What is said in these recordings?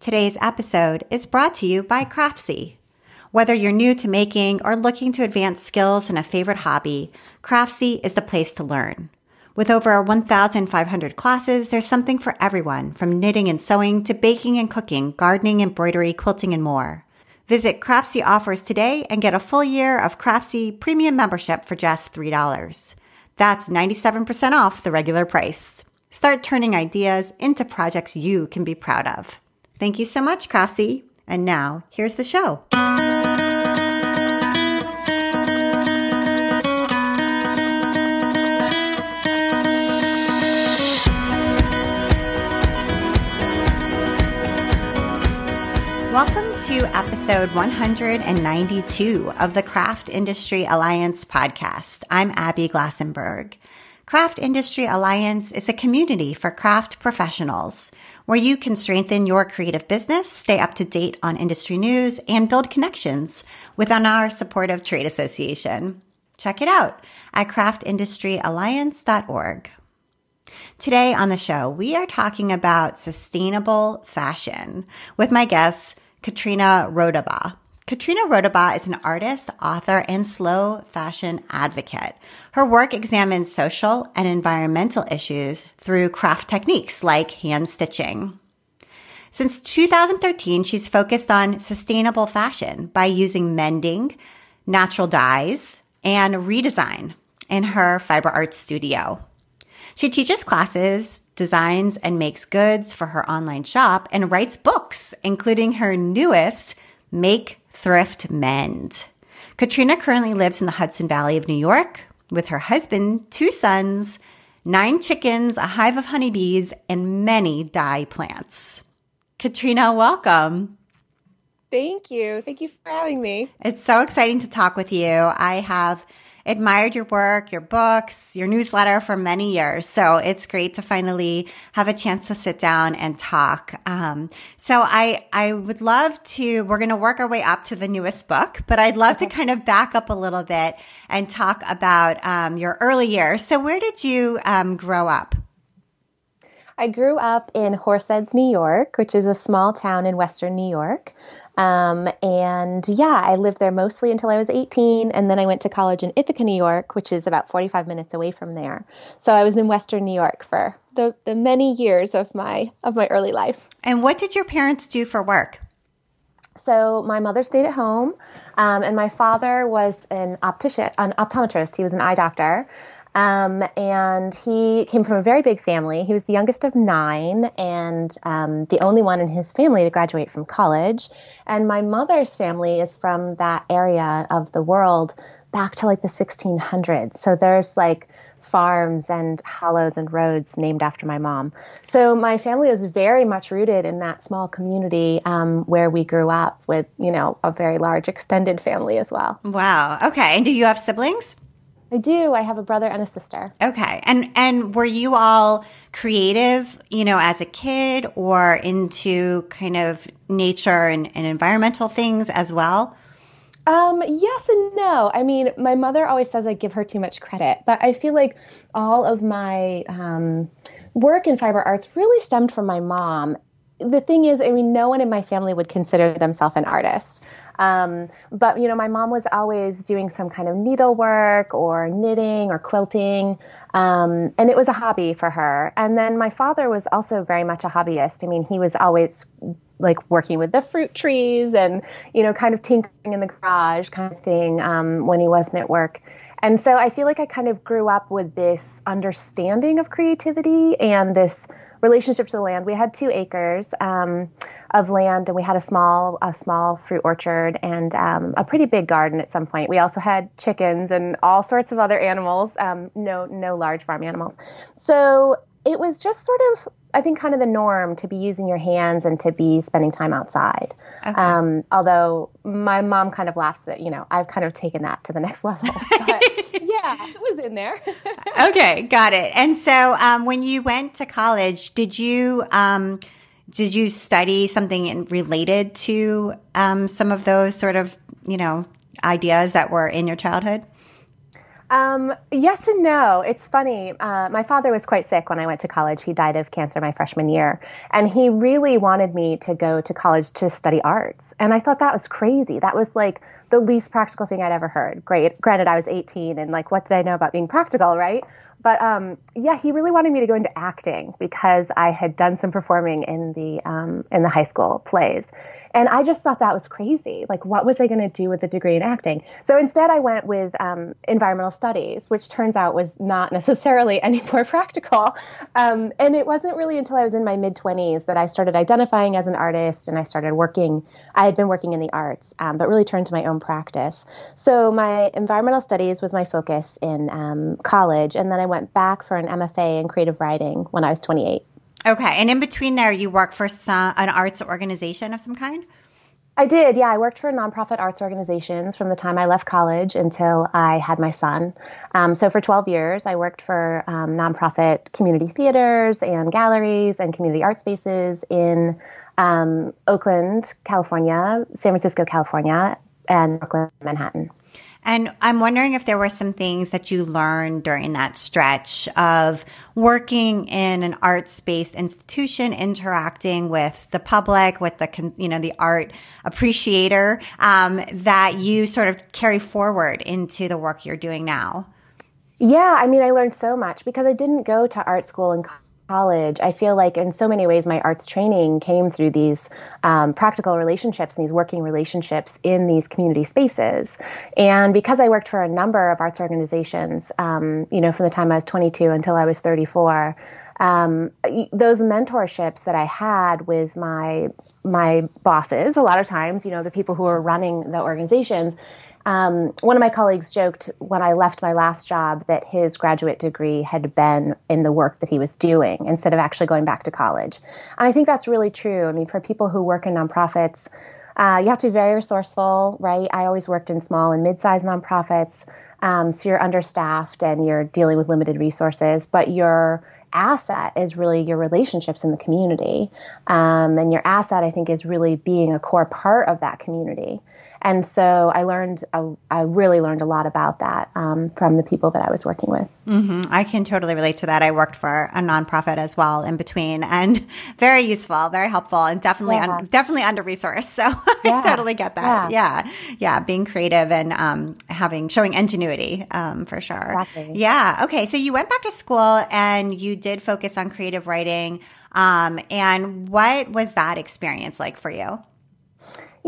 Today's episode is brought to you by Craftsy. Whether you're new to making or looking to advance skills in a favorite hobby, Craftsy is the place to learn. With over 1,500 classes, there's something for everyone from knitting and sewing to baking and cooking, gardening, embroidery, quilting, and more. Visit Craftsy offers today and get a full year of Craftsy premium membership for just $3. That's 97% off the regular price. Start turning ideas into projects you can be proud of. Thank you so much, Craftsy. And now, here's the show. Welcome to episode 192 of the Craft Industry Alliance podcast. I'm Abby Glassenberg. Craft Industry Alliance is a community for craft professionals where you can strengthen your creative business, stay up to date on industry news, and build connections within our supportive trade association. Check it out at craftindustryalliance.org. Today on the show, we are talking about sustainable fashion with my guest, Katrina Rodabaugh. Katrina Rodabaugh is an artist, author, and slow fashion advocate. Her work examines social and environmental issues through craft techniques like hand stitching. Since 2013, she's focused on sustainable fashion by using mending, natural dyes, and redesign in her fiber art studio. She teaches classes, designs, and makes goods for her online shop and writes books, including her newest, Make Thrift Mend. Katrina currently lives in the Hudson Valley of New York with her husband, two sons, nine chickens, a hive of honeybees, and many dye plants. Katrina, welcome. Thank you. Thank you for having me. It's so exciting to talk with you. I have admired your work, your books, your newsletter for many years. So it's great to finally have a chance to sit down and talk. Um, so I, I would love to, we're going to work our way up to the newest book, but I'd love to kind of back up a little bit and talk about, um, your early years. So where did you, um, grow up? I grew up in Horseheads, New York, which is a small town in Western New York. Um, and yeah, I lived there mostly until I was 18. And then I went to college in Ithaca, New York, which is about 45 minutes away from there. So I was in Western New York for the, the many years of my, of my early life. And what did your parents do for work? So my mother stayed at home, um, and my father was an optician, an optometrist. He was an eye doctor. Um, and he came from a very big family. He was the youngest of nine and um, the only one in his family to graduate from college. And my mother's family is from that area of the world back to like the 1600s. So there's like farms and hollows and roads named after my mom. So my family was very much rooted in that small community um, where we grew up with, you know, a very large extended family as well. Wow. Okay. And do you have siblings? I do. I have a brother and a sister. Okay. And and were you all creative, you know, as a kid or into kind of nature and, and environmental things as well? Um, yes and no. I mean, my mother always says I give her too much credit, but I feel like all of my um, work in fiber arts really stemmed from my mom. The thing is, I mean, no one in my family would consider themselves an artist. Um, but you know, my mom was always doing some kind of needlework or knitting or quilting, um, and it was a hobby for her. And then my father was also very much a hobbyist. I mean, he was always like working with the fruit trees and you know, kind of tinkering in the garage, kind of thing um, when he wasn't at work. And so I feel like I kind of grew up with this understanding of creativity and this relationship to the land. We had two acres um, of land, and we had a small a small fruit orchard and um, a pretty big garden at some point. We also had chickens and all sorts of other animals. Um, no no large farm animals. So it was just sort of I think kind of the norm to be using your hands and to be spending time outside. Okay. Um, although my mom kind of laughs that you know I've kind of taken that to the next level. But yeah, it was in there. okay, got it. And so um, when you went to college, did you um, did you study something related to um, some of those sort of you know ideas that were in your childhood? Um, yes and no. It's funny. Uh, my father was quite sick when I went to college. He died of cancer my freshman year. And he really wanted me to go to college to study arts. And I thought that was crazy. That was like the least practical thing I'd ever heard. Great. Granted, I was 18 and like, what did I know about being practical, right? But um, yeah, he really wanted me to go into acting because I had done some performing in the um, in the high school plays, and I just thought that was crazy. Like, what was I going to do with a degree in acting? So instead, I went with um, environmental studies, which turns out was not necessarily any more practical. Um, and it wasn't really until I was in my mid 20s that I started identifying as an artist and I started working. I had been working in the arts, um, but really turned to my own practice. So my environmental studies was my focus in um, college. And then I went back for an MFA in creative writing when I was 28. Okay. And in between there, you work for some, an arts organization of some kind? I did, yeah. I worked for nonprofit arts organizations from the time I left college until I had my son. Um, so for 12 years, I worked for um, nonprofit community theaters and galleries and community art spaces in um, Oakland, California, San Francisco, California, and Brooklyn, Manhattan. And I'm wondering if there were some things that you learned during that stretch of working in an arts based institution, interacting with the public, with the, you know, the art appreciator, um, that you sort of carry forward into the work you're doing now. Yeah, I mean, I learned so much because I didn't go to art school and college, I feel like in so many ways my arts training came through these um, practical relationships and these working relationships in these community spaces. And because I worked for a number of arts organizations, um, you know, from the time I was 22 until I was 34, um, those mentorships that I had with my my bosses, a lot of times, you know, the people who were running the organizations, um, one of my colleagues joked when I left my last job that his graduate degree had been in the work that he was doing instead of actually going back to college. And I think that's really true. I mean, for people who work in nonprofits, uh, you have to be very resourceful, right? I always worked in small and mid sized nonprofits. Um, so you're understaffed and you're dealing with limited resources, but your asset is really your relationships in the community. Um, and your asset, I think, is really being a core part of that community. And so I learned, I really learned a lot about that um, from the people that I was working with. Mm-hmm. I can totally relate to that. I worked for a nonprofit as well in between, and very useful, very helpful, and definitely, yeah. un- definitely under resourced. So yeah. I totally get that. Yeah, yeah, yeah. being creative and um, having showing ingenuity um, for sure. Exactly. Yeah. Okay. So you went back to school and you did focus on creative writing. Um, and what was that experience like for you?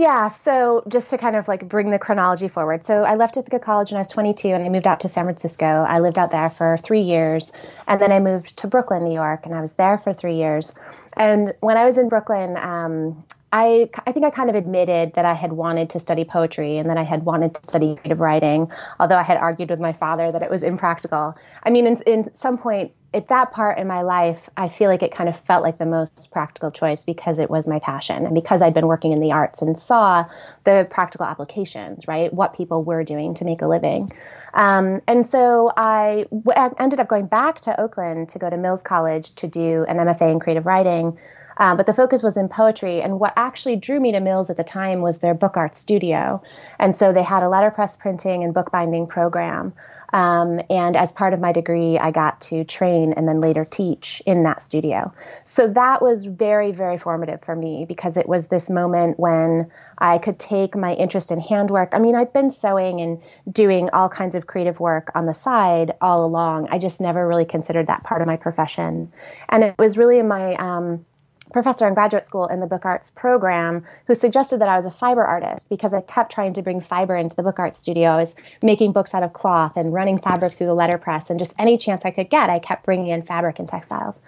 Yeah, so just to kind of like bring the chronology forward. So I left Ithaca College when I was 22 and I moved out to San Francisco. I lived out there for three years. And then I moved to Brooklyn, New York, and I was there for three years. And when I was in Brooklyn, um, I, I think I kind of admitted that I had wanted to study poetry and that I had wanted to study creative writing, although I had argued with my father that it was impractical. I mean, in, in some point, at that part in my life, I feel like it kind of felt like the most practical choice because it was my passion and because I'd been working in the arts and saw the practical applications, right? What people were doing to make a living. Um, and so I w- ended up going back to Oakland to go to Mills College to do an MFA in creative writing. Uh, but the focus was in poetry. And what actually drew me to Mills at the time was their book art studio. And so they had a letterpress printing and bookbinding program. Um, and as part of my degree, I got to train and then later teach in that studio. So that was very, very formative for me because it was this moment when I could take my interest in handwork. I mean, I've been sewing and doing all kinds of creative work on the side all along. I just never really considered that part of my profession. And it was really in my um, professor in graduate school in the book arts program who suggested that I was a fiber artist because I kept trying to bring fiber into the book art studio. I was making books out of cloth and running fabric through the letterpress, and just any chance I could get, I kept bringing in fabric and textiles.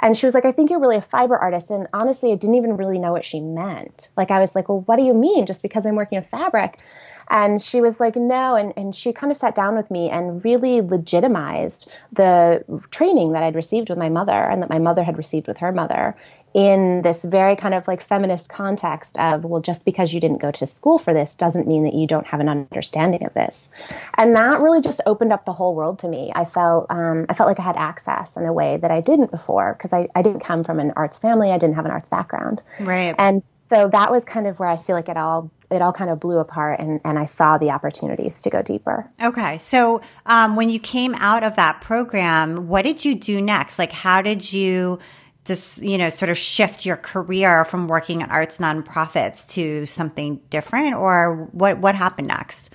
And she was like, I think you're really a fiber artist. And honestly, I didn't even really know what she meant. Like, I was like, well, what do you mean? Just because I'm working with fabric? And she was like, no. And, and she kind of sat down with me and really legitimized the training that I'd received with my mother and that my mother had received with her mother in this very kind of like feminist context of well just because you didn't go to school for this doesn't mean that you don't have an understanding of this and that really just opened up the whole world to me i felt um, i felt like i had access in a way that i didn't before because I, I didn't come from an arts family i didn't have an arts background right and so that was kind of where i feel like it all it all kind of blew apart and, and I saw the opportunities to go deeper. Okay. So um, when you came out of that program, what did you do next? Like, how did you just, you know, sort of shift your career from working at arts nonprofits to something different or what, what happened next?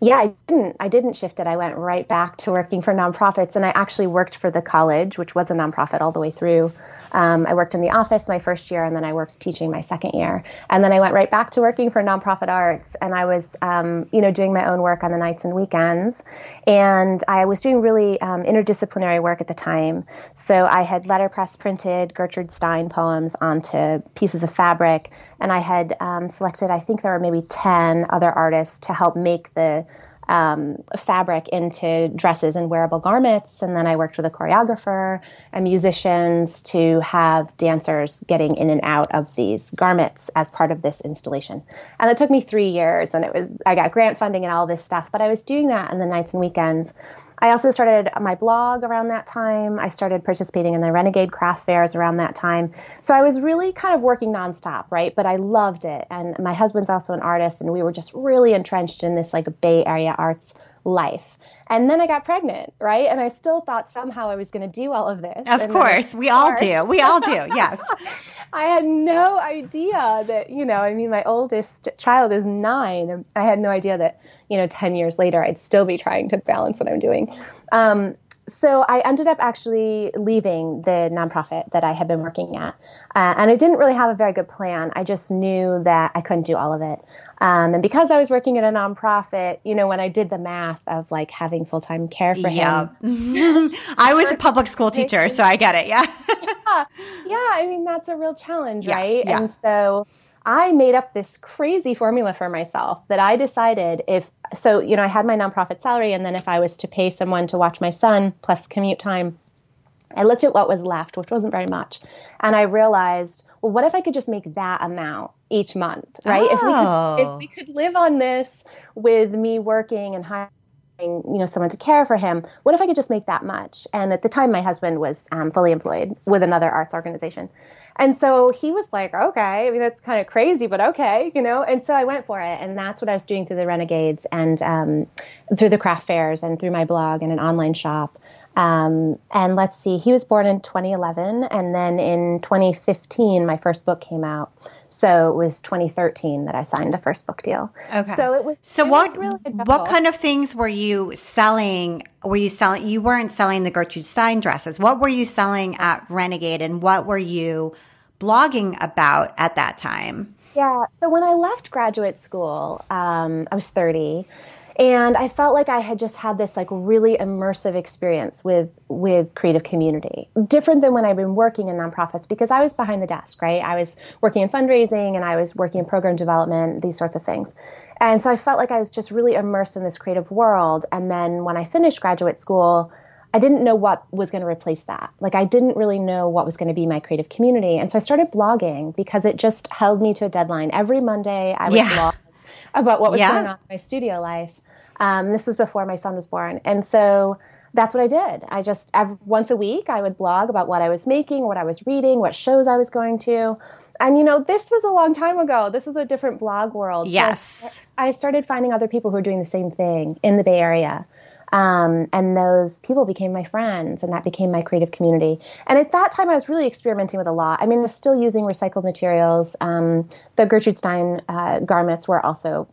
Yeah, I didn't. I didn't shift it. I went right back to working for nonprofits, and I actually worked for the college, which was a nonprofit all the way through. Um, I worked in the office my first year, and then I worked teaching my second year. And then I went right back to working for nonprofit arts, and I was, um, you know, doing my own work on the nights and weekends. And I was doing really um, interdisciplinary work at the time. So I had letterpress printed Gertrude Stein poems onto pieces of fabric, and I had um, selected, I think there were maybe 10 other artists to help make the um, fabric into dresses and wearable garments. And then I worked with a choreographer and musicians to have dancers getting in and out of these garments as part of this installation. And it took me three years, and it was I got grant funding and all this stuff. But I was doing that on the nights and weekends. I also started my blog around that time. I started participating in the Renegade craft fairs around that time. So I was really kind of working nonstop, right? But I loved it. And my husband's also an artist, and we were just really entrenched in this like Bay Area arts life. And then I got pregnant, right? And I still thought somehow I was going to do all of this. Of course, we all do. We all do. Yes. I had no idea that, you know, I mean, my oldest child is nine. I had no idea that, you know, 10 years later, I'd still be trying to balance what I'm doing. Um, so I ended up actually leaving the nonprofit that I had been working at. Uh, and I didn't really have a very good plan. I just knew that I couldn't do all of it. Um, and because I was working at a nonprofit, you know, when I did the math of like having full time care for him, I was a public school teacher, so I get it. Yeah. yeah. Yeah. I mean, that's a real challenge, Yeah, right? yeah. And so I made up this crazy formula for myself that I decided if so, you know, I had my nonprofit salary, and then if I was to pay someone to watch my son plus commute time, I looked at what was left, which wasn't very much, and I realized, well, what if I could just make that amount each month, right? If we Oh. could, if oh. we could live on this with me working and hiring, you know, someone to care for him, what if I could just make that much? And at the time, my husband was um, fully employed with another arts organization. And so he was like, okay, I mean, that's kind of crazy, but okay, you know? And so I went for it. And that's what I was doing through the Renegades and um, through the craft fairs and through my blog and an online shop. Um, and let's see, he was born in 2011. And then in 2015, my first book came out. So it was 2013 that I signed the first book deal. Okay. So it was. So it what was really what kind of things were you selling? Were you selling? You weren't selling the Gertrude Stein dresses. What were you selling at Renegade, and what were you blogging about at that time? Yeah. So when I left graduate school, um, I was 30, and I felt like I had just had this like really immersive experience with with creative community, different than when I've been working in nonprofits because I was behind the desk, right? I was working in fundraising and I was working in program development, these sorts of things. And so I felt like I was just really immersed in this creative world. And then when I finished graduate school, I didn't know what was going to replace that. Like I didn't really know what was going to be my creative community. And so I started blogging because it just held me to a deadline. Every Monday I would Yeah. blog about what was Yeah. going on in my studio life. Um, this was before my son was born. And so that's what I did. I just ev once a week I would blog about what I was making, what I was reading, what shows I was going to. And you know, this was a long time ago. This was a different blog world. Yes. I started finding other people who were doing the same thing in the Bay Area. Um, and those people became my friends, and that became my creative community. And at that time, I was really experimenting with a lot. I mean, I was still using recycled materials. Um, the Gertrude Stein uh, garments were also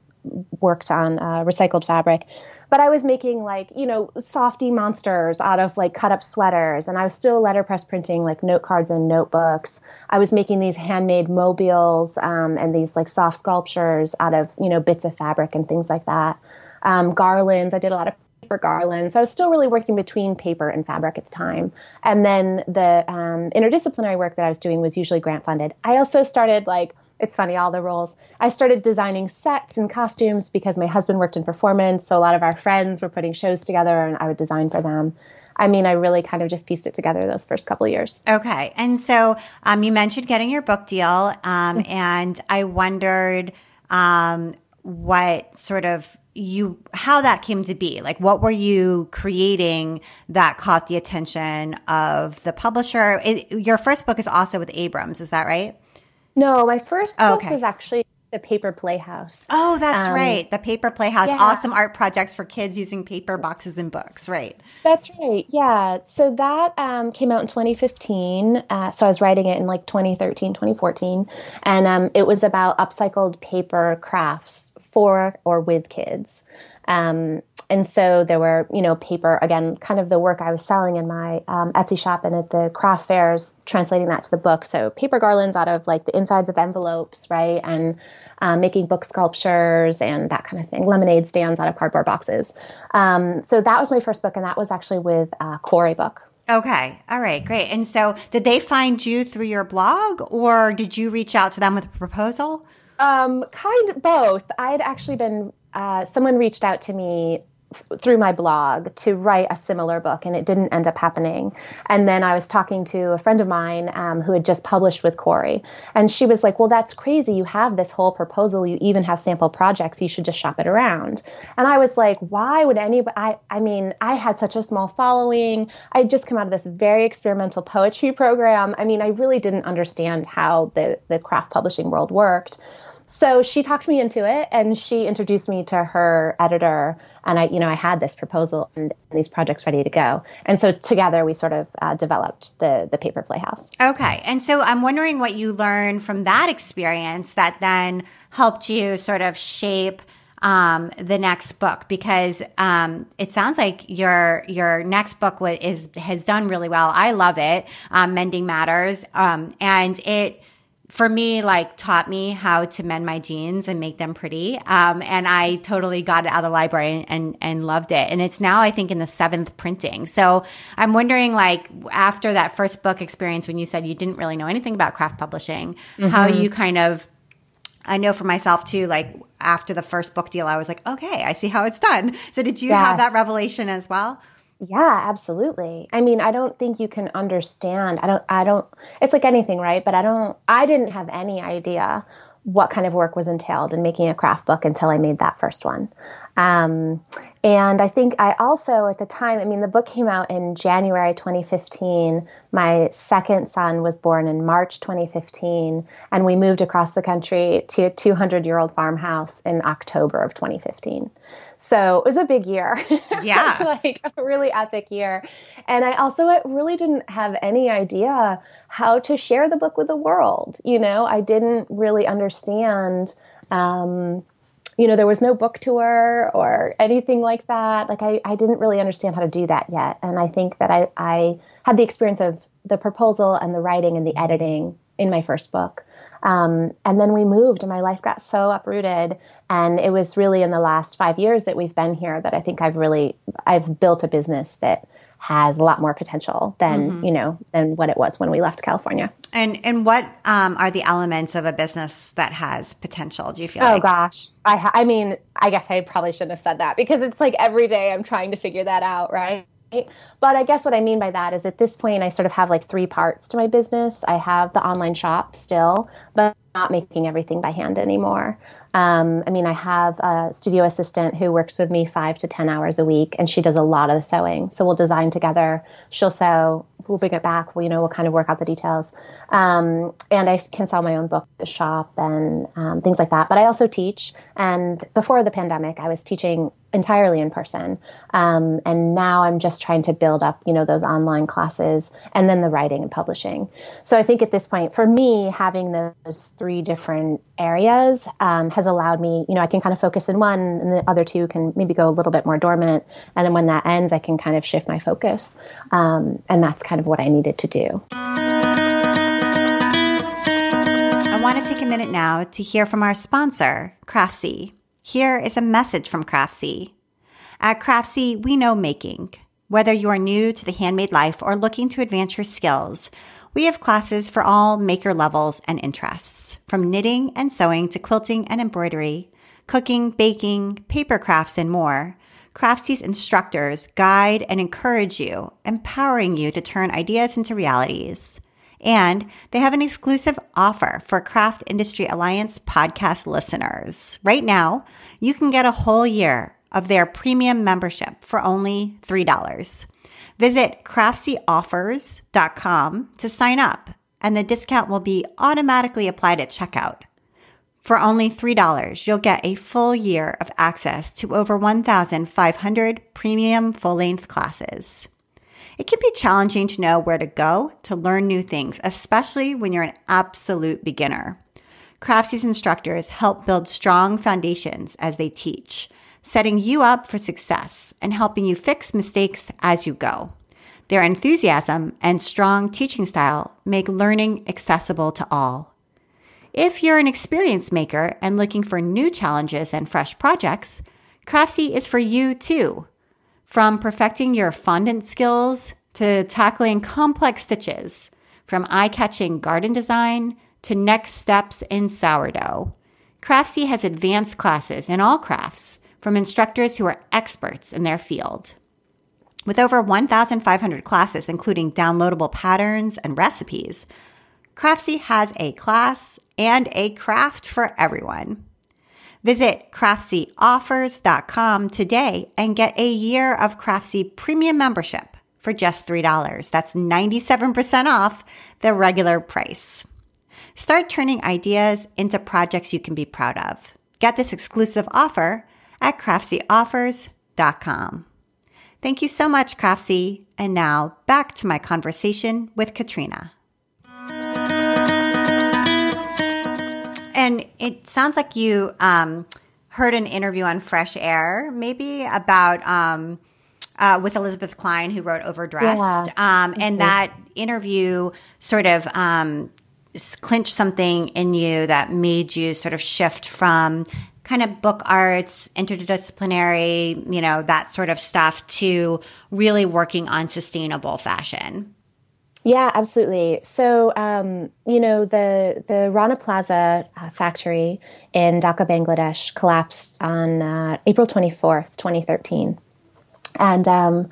worked on uh, recycled fabric. But I was making like, you know, softy monsters out of like cut up sweaters. And I was still letterpress printing like note cards and notebooks. I was making these handmade mobiles um, and these like soft sculptures out of, you know, bits of fabric and things like that. Um, garlands. I did a lot of paper garlands. So I was still really working between paper and fabric at the time. And then the um, interdisciplinary work that I was doing was usually grant funded. I also started like, it's funny, all the roles. I started designing sets and costumes because my husband worked in performance. So a lot of our friends were putting shows together and I would design for them. I mean, I really kind of just pieced it together those first couple of years. Okay. And so um, you mentioned getting your book deal, um, and I wondered um, what sort of you how that came to be. Like, what were you creating that caught the attention of the publisher? It, your first book is also with Abrams, is that right? No, my first Oh, book okay. was actually the Paper Playhouse. Oh, that's um, right. The Paper Playhouse. Yeah. Awesome art projects for kids using paper boxes and books. Right. That's right. Yeah. So that um, came out in 2015. Uh, so I was writing it in like 2013, 2014. And um, it was about upcycled paper crafts for or with kids. Um, and so there were, you know, paper, again, kind of the work I was selling in my um, Etsy shop and at the craft fairs, translating that to the book. So paper garlands out of like the insides of envelopes, right? And um, making book sculptures and that kind of thing, lemonade stands out of cardboard boxes. Um, so that was my first book, and that was actually with uh, Quarry Book. Okay. All right. Great. And so did they find you through your blog or did you reach out to them with a proposal? Um, kind of both. I had actually been, uh, someone reached out to me through my blog to write a similar book, and it didn't end up happening. And then I was talking to a friend of mine um, who had just published with Quarry, and she was like, "Well, that's crazy. You have this whole proposal. You even have sample projects. You should just shop it around." And I was like, "Why would anybody?" I, I mean, I had such a small following. I just come out of this very experimental poetry program. I mean, I really didn't understand how the the craft publishing world worked. So she talked me into it and she introduced me to her editor. And I, you know, I had this proposal and, these projects ready to go. And so together we sort of uh, developed the, the paper playhouse. Okay. And so I'm wondering what you learned from that experience that then helped you sort of shape um, the next book because um, it sounds like your your next book is has done really well. I love it, um, Mending Matters, um, and it for me, like taught me how to mend my jeans and make them pretty. Um, and I totally got it out of the library and, and loved it. And it's now, I think, in the seventh printing. So I'm wondering, like, after that first book experience, when you said you didn't really know anything about craft publishing, mm-hmm. how you kind of, I know for myself too, like after the first book deal, I was like, okay, I see how it's done. So did you yes. have that revelation as well? Yeah, absolutely. I mean, I don't think you can understand. I don't I don't it's like anything, right? But I don't I didn't have any idea what kind of work was entailed in making a craft book until I made that first one. Um, and I think I also, at the time, I mean, the book came out in January 2015. My second son was born in March 2015. And we moved across the country to a 200 year old farmhouse in October of 2015. So it was a big year. Yeah. like a really epic year. And I also really didn't have any idea how to share the book with the world. You know, I didn't really understand. Um, you know, there was no book tour or anything like that. Like I, I didn't really understand how to do that yet. And I think that I, I had the experience of the proposal and the writing and the editing in my first book. Um, and then we moved and my life got so uprooted. And it was really in the last five years that we've been here that I think I've really, I've built a business that has a lot more potential than mm-hmm. you know than what it was when we left California. And and what um, are the elements of a business that has potential? Do you feel? Oh like? gosh, I ha- I mean, I guess I probably shouldn't have said that because it's like every day I'm trying to figure that out, right? But I guess what I mean by that is at this point, I sort of have like three parts to my business. I have the online shop still, but not making everything by hand anymore. Um, I mean, I have a studio assistant who works with me five to 10 hours a week, and she does a lot of the sewing. So we'll design together. She'll sew, we'll bring it back. We'll, you know, we'll kind of work out the details. Um, and I can sell my own book at the shop and um, things like that. But I also teach. And before the pandemic, I was teaching entirely in person. Um, and now I'm just trying to build up, you know, those online classes and then the writing and publishing. So I think at this point, for me, having those three different areas um, has allowed me, you know, I can kind of focus in one and the other two can maybe go a little bit more dormant. And then when that ends, I can kind of shift my focus. Um, and that's kind of what I needed to do. I want to take a minute now to hear from our sponsor, Craftsy. Here is a message from Craftsy. At Craftsy, we know making. Whether you are new to the handmade life or looking to advance your skills, we have classes for all maker levels and interests, from knitting and sewing to quilting and embroidery, cooking, baking, paper crafts, and more. Craftsy's instructors guide and encourage you, empowering you to turn ideas into realities. And they have an exclusive offer for Craft Industry Alliance podcast listeners. Right now, you can get a whole year of their premium membership for only $3. Visit craftsyoffers.com to sign up, and the discount will be automatically applied at checkout. For only $3, you'll get a full year of access to over 1,500 premium full length classes. It can be challenging to know where to go to learn new things, especially when you're an absolute beginner. Craftsy instructors help build strong foundations as they teach, setting you up for success and helping you fix mistakes as you go. Their enthusiasm and strong teaching style make learning accessible to all. If you're an experience maker and looking for new challenges and fresh projects, Craftsy is for you too. From perfecting your fondant skills to tackling complex stitches, from eye catching garden design to next steps in sourdough, Craftsy has advanced classes in all crafts from instructors who are experts in their field. With over 1,500 classes, including downloadable patterns and recipes, Craftsy has a class and a craft for everyone. Visit craftsyoffers.com today and get a year of Craftsy premium membership for just $3. That's 97% off the regular price. Start turning ideas into projects you can be proud of. Get this exclusive offer at craftsyoffers.com. Thank you so much, Craftsy. And now back to my conversation with Katrina. And it sounds like you um, heard an interview on Fresh Air, maybe about um, uh, with Elizabeth Cline, who wrote Overdressed, yeah. um, and mm-hmm. that interview sort of um, clinched something in you that made you sort of shift from kind of book arts, interdisciplinary, you know, that sort of stuff to really working on sustainable fashion. Yeah, absolutely. So, um, you know, the the Rana Plaza uh, factory in Dhaka, Bangladesh, collapsed on uh, April twenty fourth, twenty thirteen, and um,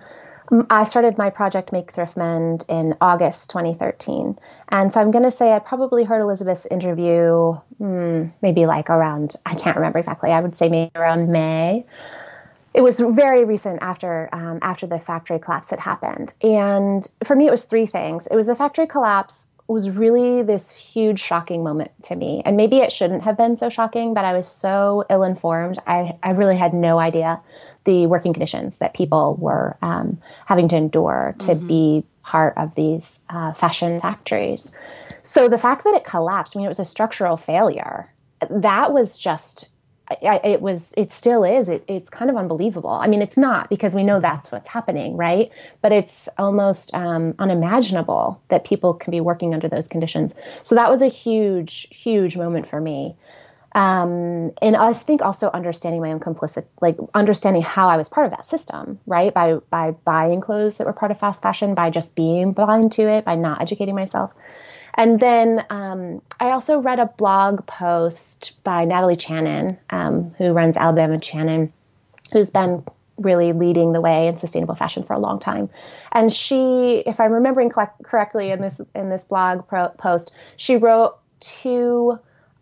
I started my project Make Thrift Mend in August 2013. And so I'm going to say I probably heard Elizabeth's interview hmm, maybe like around, I can't remember exactly, I would say maybe around May it was very recent after um, after the factory collapse had happened. And for me, it was three things. It was the factory collapse was really this huge shocking moment to me. And maybe it shouldn't have been so shocking, but I was so ill informed. I, I really had no idea the working conditions that people were um, having to endure to mm-hmm. be part of these uh, fashion factories. So the fact that it collapsed, I mean, it was a structural failure. That was just I, it was it still is. It, it's kind of unbelievable. I mean it's not because we know that's what's happening right? But it's almost um, unimaginable that people can be working under those conditions. So that was a huge huge moment for me. Um, and i think also understanding my own complicit like understanding how i was part of that system right? By by buying clothes that were part of fast fashion by just being blind to it by not educating myself and then um, I also read a blog post by Natalie Chanin, um, who runs Alabama Chanin, who's been really leading the way in sustainable fashion for a long time. And she, if I'm remembering correctly in this in this blog pro- post, she wrote two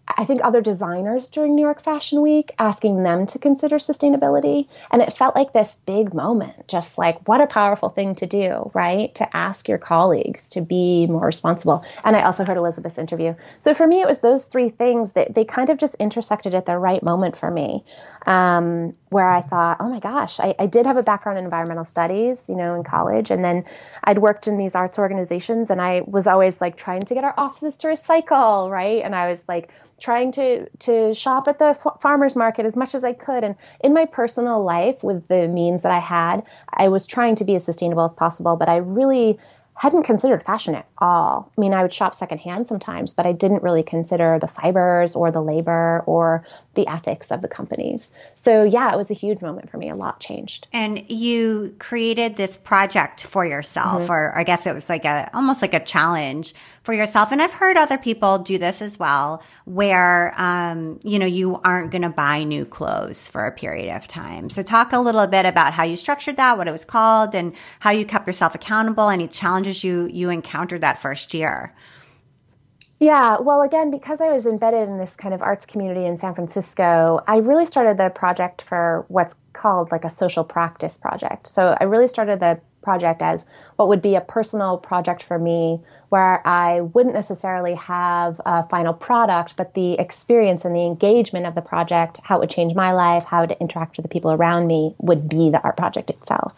I think other designers during New York Fashion Week asking them to consider sustainability. And it felt like this big moment, just like what a powerful thing to do, right? To ask your colleagues to be more responsible. And I also heard Elizabeth's interview. So for me, it was those three things that they kind of just intersected at the right moment for me, um, where I thought, oh my gosh, I, I did have a background in environmental studies, you know, in college. And then I'd worked in these arts organizations and I was always like trying to get our offices to recycle, right? And I was like, trying to to shop at the farmers market as much as I could and in my personal life with the means that I had I was trying to be as sustainable as possible but I really hadn't considered fashion at all. I mean, I would shop secondhand sometimes, but I didn't really consider the fibers or the labor or the ethics of the companies. So, yeah, it was a huge moment for me. A lot changed. And you created this project for yourself, mm-hmm. or I guess it was like a almost like a challenge for yourself. And I've heard other people do this as well, where, um, you know, you aren't going to buy new clothes for a period of time. So, talk a little bit about how you structured that, what it was called, and how you kept yourself accountable, any challenges you, you encountered that first year. Yeah, well, again, because I was embedded in this kind of arts community in San Francisco, I really started the project for what's called like a social practice project. So I really started the project as what would be a personal project for me where I wouldn't necessarily have a final product, but the experience and the engagement of the project, how it would change my life, how to interact with the people around me would be the art project itself.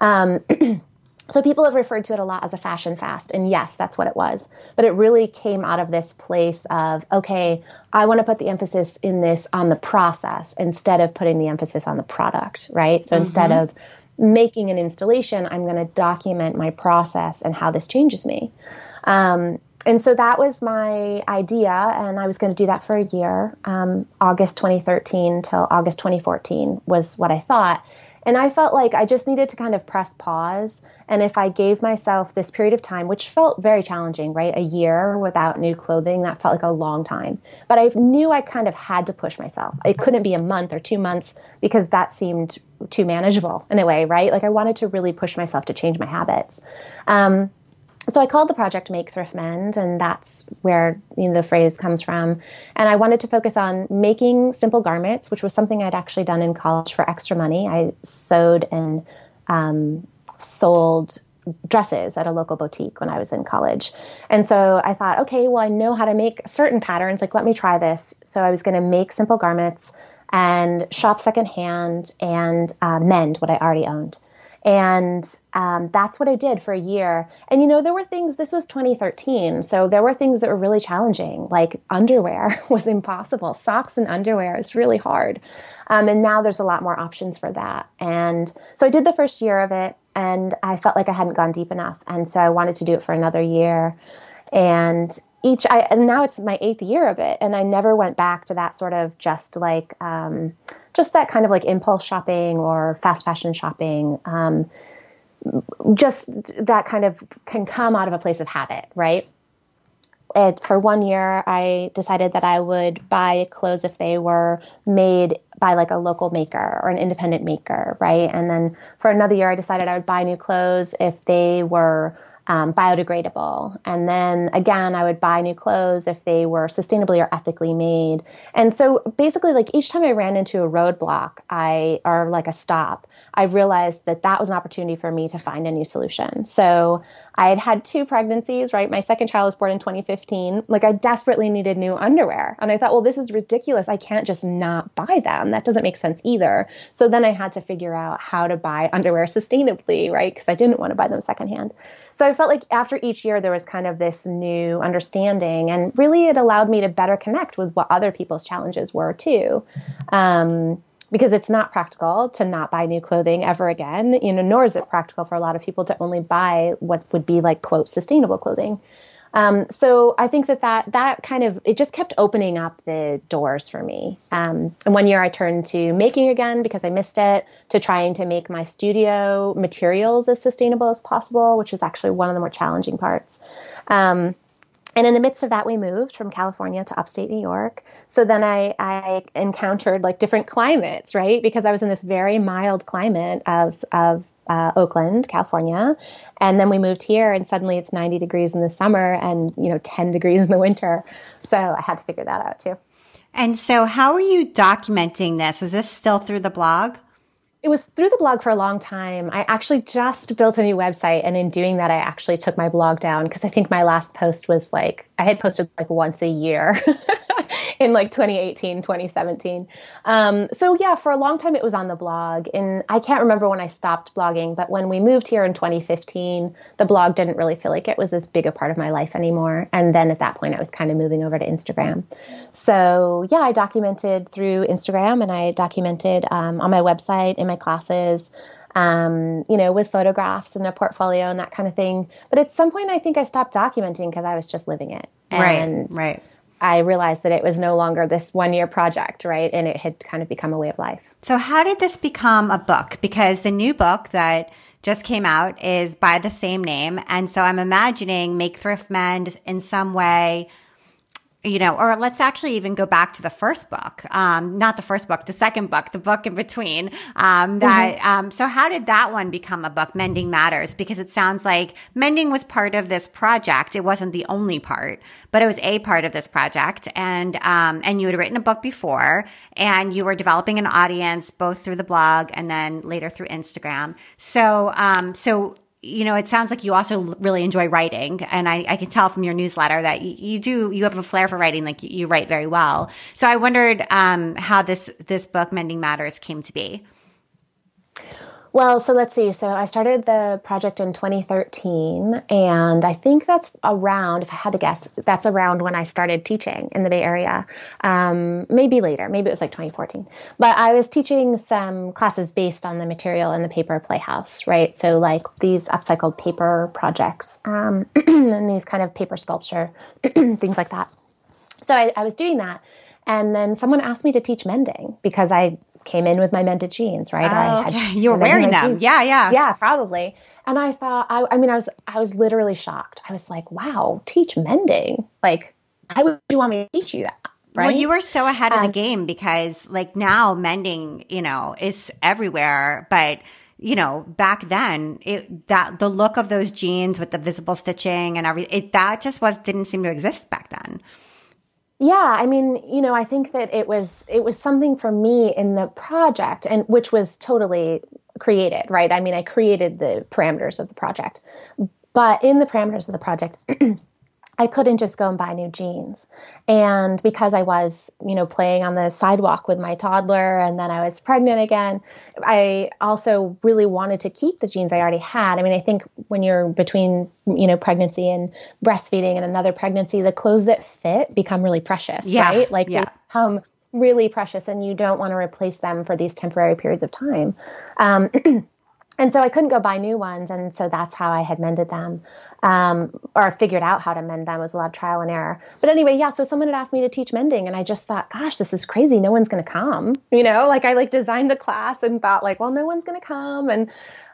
Um, So people have referred to it a lot as a fashion fast. And yes, that's what it was. But it really came out of this place of, okay, I want to put the emphasis in this on the process instead of putting the emphasis on the product, right? So mm-hmm. instead of making an installation, I'm going to document my process and how this changes me. Um, and so that was my idea, and I was going to do that for a year. Um, August 2013 till August 2014 was what I thought. And I felt like I just needed to kind of press pause. And if I gave myself this period of time, which felt very challenging, right? A year without new clothing, that felt like a long time. But I knew I kind of had to push myself. It couldn't be a month or two months because that seemed too manageable in a way, right? Like I wanted to really push myself to change my habits. Um, so I called the project Make Thrift Mend, and that's where you know, the phrase comes from. And I wanted to focus on making simple garments, which was something I'd actually done in college for extra money. I sewed and um, sold dresses at a local boutique when I was in college. And so I thought, okay, well, I know how to make certain patterns. Like, let me try this. So I was going to make simple garments and shop secondhand and uh, mend what I already owned. And um, that's what I did for a year. And you know, there were things, this was 2013. So there were things that were really challenging, like underwear was impossible. Socks and underwear is really hard. Um, and now there's a lot more options for that. And so I did the first year of it and I felt like I hadn't gone deep enough. And so I wanted to do it for another year. And each, I, and now it's my eighth year of it. And I never went back to that sort of just like, um, just that kind of like impulse shopping or fast fashion shopping. Um, just that kind of can come out of a place of habit, right? For one year, I decided that I would buy clothes if they were made by like a local maker or an independent maker, right? And then for another year, I decided I would buy new clothes if they were um, biodegradable. And then again, I would buy new clothes if they were sustainably or ethically made. And so basically, like each time I ran into a roadblock, I or like a stop, I realized that that was an opportunity for me to find a new solution. So I had had two pregnancies, right? My second child was born in 2015. Like I desperately needed new underwear. And I thought, well, this is ridiculous. I can't just not buy them. That doesn't make sense either. So then I had to figure out how to buy underwear sustainably, right? Because I didn't want to buy them secondhand. So I felt like after each year, there was kind of this new understanding. And really, it allowed me to better connect with what other people's challenges were too. Um, because it's not practical to not buy new clothing ever again, you know, nor is it practical for a lot of people to only buy what would be like quote sustainable clothing. Um, so I think that, that that kind of it just kept opening up the doors for me. Um, and one year I turned to making again because I missed it, to trying to make my studio materials as sustainable as possible, which is actually one of the more challenging parts. Um, and in the midst of that, we moved from California to upstate New York. So then I, I encountered like different climates, right? Because I was in this very mild climate of, of uh, Oakland, California. And then we moved here and suddenly it's 90 degrees in the summer and, you know, 10 degrees in the winter. So I had to figure that out too. And so how are you documenting this? Was this still through the blog? It was through the blog for a long time. I actually just built a new website, and in doing that, I actually took my blog down because I think my last post was like I had posted like once a year in like 2018, 2017. Um, so yeah, for a long time it was on the blog, and I can't remember when I stopped blogging, but when we moved here in 2015, the blog didn't really feel like it was as big a part of my life anymore. And then at that point, I was kind of moving over to Instagram. So yeah, I documented through Instagram, and I documented um, on my website in my classes um, you know, with photographs and a portfolio and that kind of thing. But at some point, I think I stopped documenting because I was just living it. And right, right. I realized that it was no longer this one year project, right? And it had kind of become a way of life. So, how did this become a book? Because the new book that just came out is by the same name. And so I'm imagining Make Thrift Mend in some way you know, or let's actually even go back to the first book, um, not the first book, the second book, the book in between. Um, that, mm-hmm. um, so how did that one become a book, Mending Matters? Because it sounds like mending was part of this project. It wasn't the only part, but it was a part of this project. And, um, and you had written a book before and you were developing an audience both through the blog and then later through Instagram. So, um, so you know, it sounds like you also really enjoy writing. And I, I can tell from your newsletter that you, you, do, you have a flair for writing, like you, you write very well. So I wondered um, how this, this book, Mending Matters, came to be. Well, so let's see. So I started the project in 2013, and I think that's around, if I had to guess, that's around when I started teaching in the Bay Area. Um, maybe later, maybe it was like 2014. But I was teaching some classes based on the material in the paper playhouse, right? So, like these upcycled paper projects um, and these kind of paper sculpture, things like that. So I, I was doing that. And then someone asked me to teach mending because I came in with my mended jeans, right? Oh, okay. you were wearing them. Jeans. Yeah, yeah. Yeah, probably. And I thought, I, I mean, I was, I was literally shocked. I was like, wow, teach mending. Like, how would you want me to teach you that? Right? Well, you were so ahead of the um, game because like now mending, you know, is everywhere, but you know, back then, it that the look of those jeans with the visible stitching and everything, it, that just was didn't seem to exist back then. Yeah, I mean, you know, I think that it was it was something for me in the project and which was totally created, right? I mean, I created the parameters of the project. But in the parameters of the project, I couldn't just go and buy new jeans. And because I was, you know, playing on the sidewalk with my toddler and then I was pregnant again, I also really wanted to keep the jeans I already had. I mean, I think when you're between, you know, pregnancy and breastfeeding and another pregnancy, the clothes that fit become really precious, yeah, right? Like yeah. they become really precious and you don't want to replace them for these temporary periods of time. Um, and so I couldn't go buy new ones. And so that's how I had mended them um, or figured out how to mend them. It was a lot of trial and error. But anyway, yeah. So someone had asked me to teach mending, and I just thought, gosh, this is crazy. No one's going to come. You know, like I like designed the class and thought, like, well, no one's going to come, and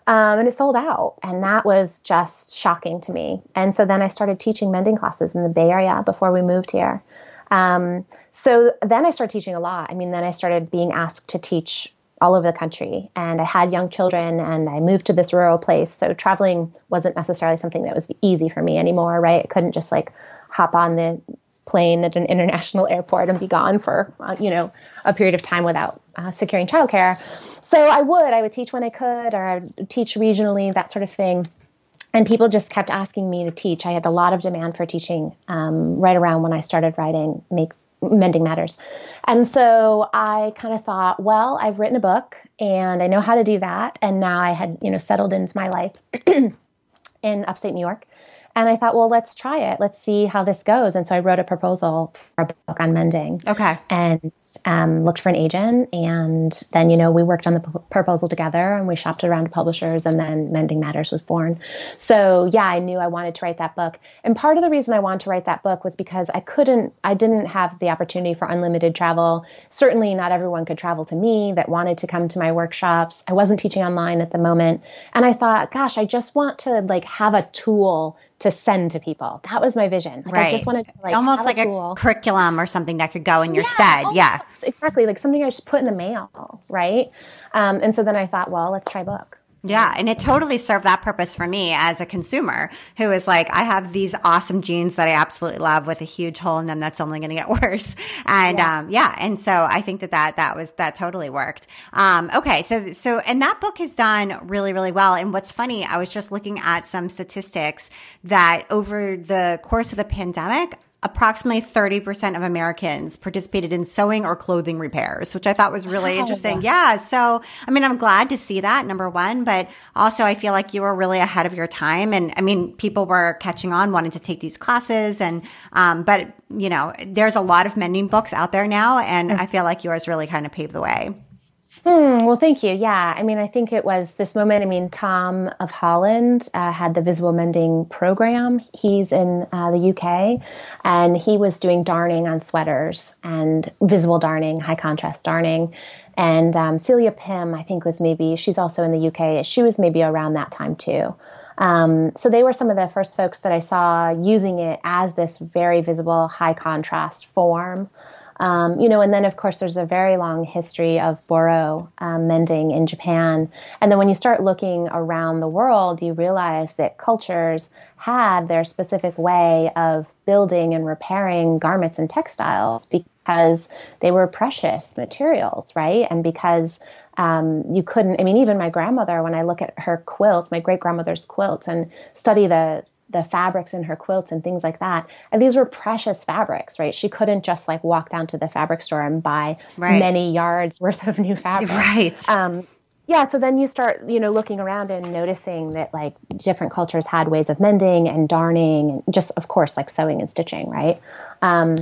um, and it sold out, and that was just shocking to me. And so then I started teaching mending classes in the Bay Area before we moved here. Um, so then I started teaching a lot. I mean, then I started being asked to teach all over the country and I had young children and I moved to this rural place. So traveling wasn't necessarily something that was easy for me anymore, right? I couldn't just like hop on the plane at an international airport and be gone for, uh, you know, a period of time without uh, securing childcare. So I would, I would teach when I could or I would teach regionally, that sort of thing. And people just kept asking me to teach. I had a lot of demand for teaching um, right around when I started writing Make Mending Matters. And so I kind of thought, well, I've written a book and I know how to do that. And now I had, you know, settled into my life in upstate New York. And I thought, well, let's try it. Let's see how this goes. And so I wrote a proposal for a book on mending. Okay. And um, looked for an agent. And then, you know, we worked on the p- proposal together and we shopped around to publishers. And then Mending Matters was born. So, yeah, I knew I wanted to write that book. And part of the reason I wanted to write that book was because I couldn't, I didn't have the opportunity for unlimited travel. Certainly, not everyone could travel to me that wanted to come to my workshops. I wasn't teaching online at the moment. And I thought, gosh, I just want to like have a tool to send to people. That was my vision. Like, right. I just wanted to like almost like a, a, curriculum or something that could go in your yeah, stead. Almost. Yeah, exactly. Like something I just put in the mail, right? Um, and so then I thought, well, let's try book. Yeah. And it totally served that purpose for me as a consumer who is like, I have these awesome jeans that I absolutely love with a huge hole in them that's only going to get worse. And, yeah. um, yeah. And so I think that that, that was, that totally worked. Um, okay. So, so, and that book has done really, really well. And what's funny, I was just looking at some statistics that over the course of the pandemic, approximately 30% of Americans participated in sewing or clothing repairs, which I thought was really wow. interesting. Yeah. So, I mean, I'm glad to see that, number one, but also I feel like you were really ahead of your time. And I mean, people were catching on, wanting to take these classes. And, um, but, you know, there's a lot of mending books out there now. And mm. I feel like yours really kind of paved the way. Hmm, well, thank you. Yeah, I mean, I think it was this moment. I mean, Tom of Holland uh, had the Visible Mending program. He's in uh, the UK, and he was doing darning on sweaters and visible darning, high contrast darning. And um, Celia Pym, I think, was maybe she's also in the UK. She was maybe around that time too. Um, so they were some of the first folks that I saw using it as this very visible high contrast form. Um, you know, and then of course there's a very long history of boro um, mending in Japan. And then when you start looking around the world, you realize that cultures had their specific way of building and repairing garments and textiles because they were precious materials, right? And because um, you couldn't, I mean, even my grandmother, when I look at her quilts, my great grandmother's quilts, and study the the fabrics in her quilts and things like that. And these were precious fabrics, right? She couldn't just like walk down to the fabric store and buy right. many yards worth of new fabric. Right. Um, yeah, so then you start, you know, looking around and noticing that like different cultures had ways of mending and darning and just of course like sewing and stitching, right? Um,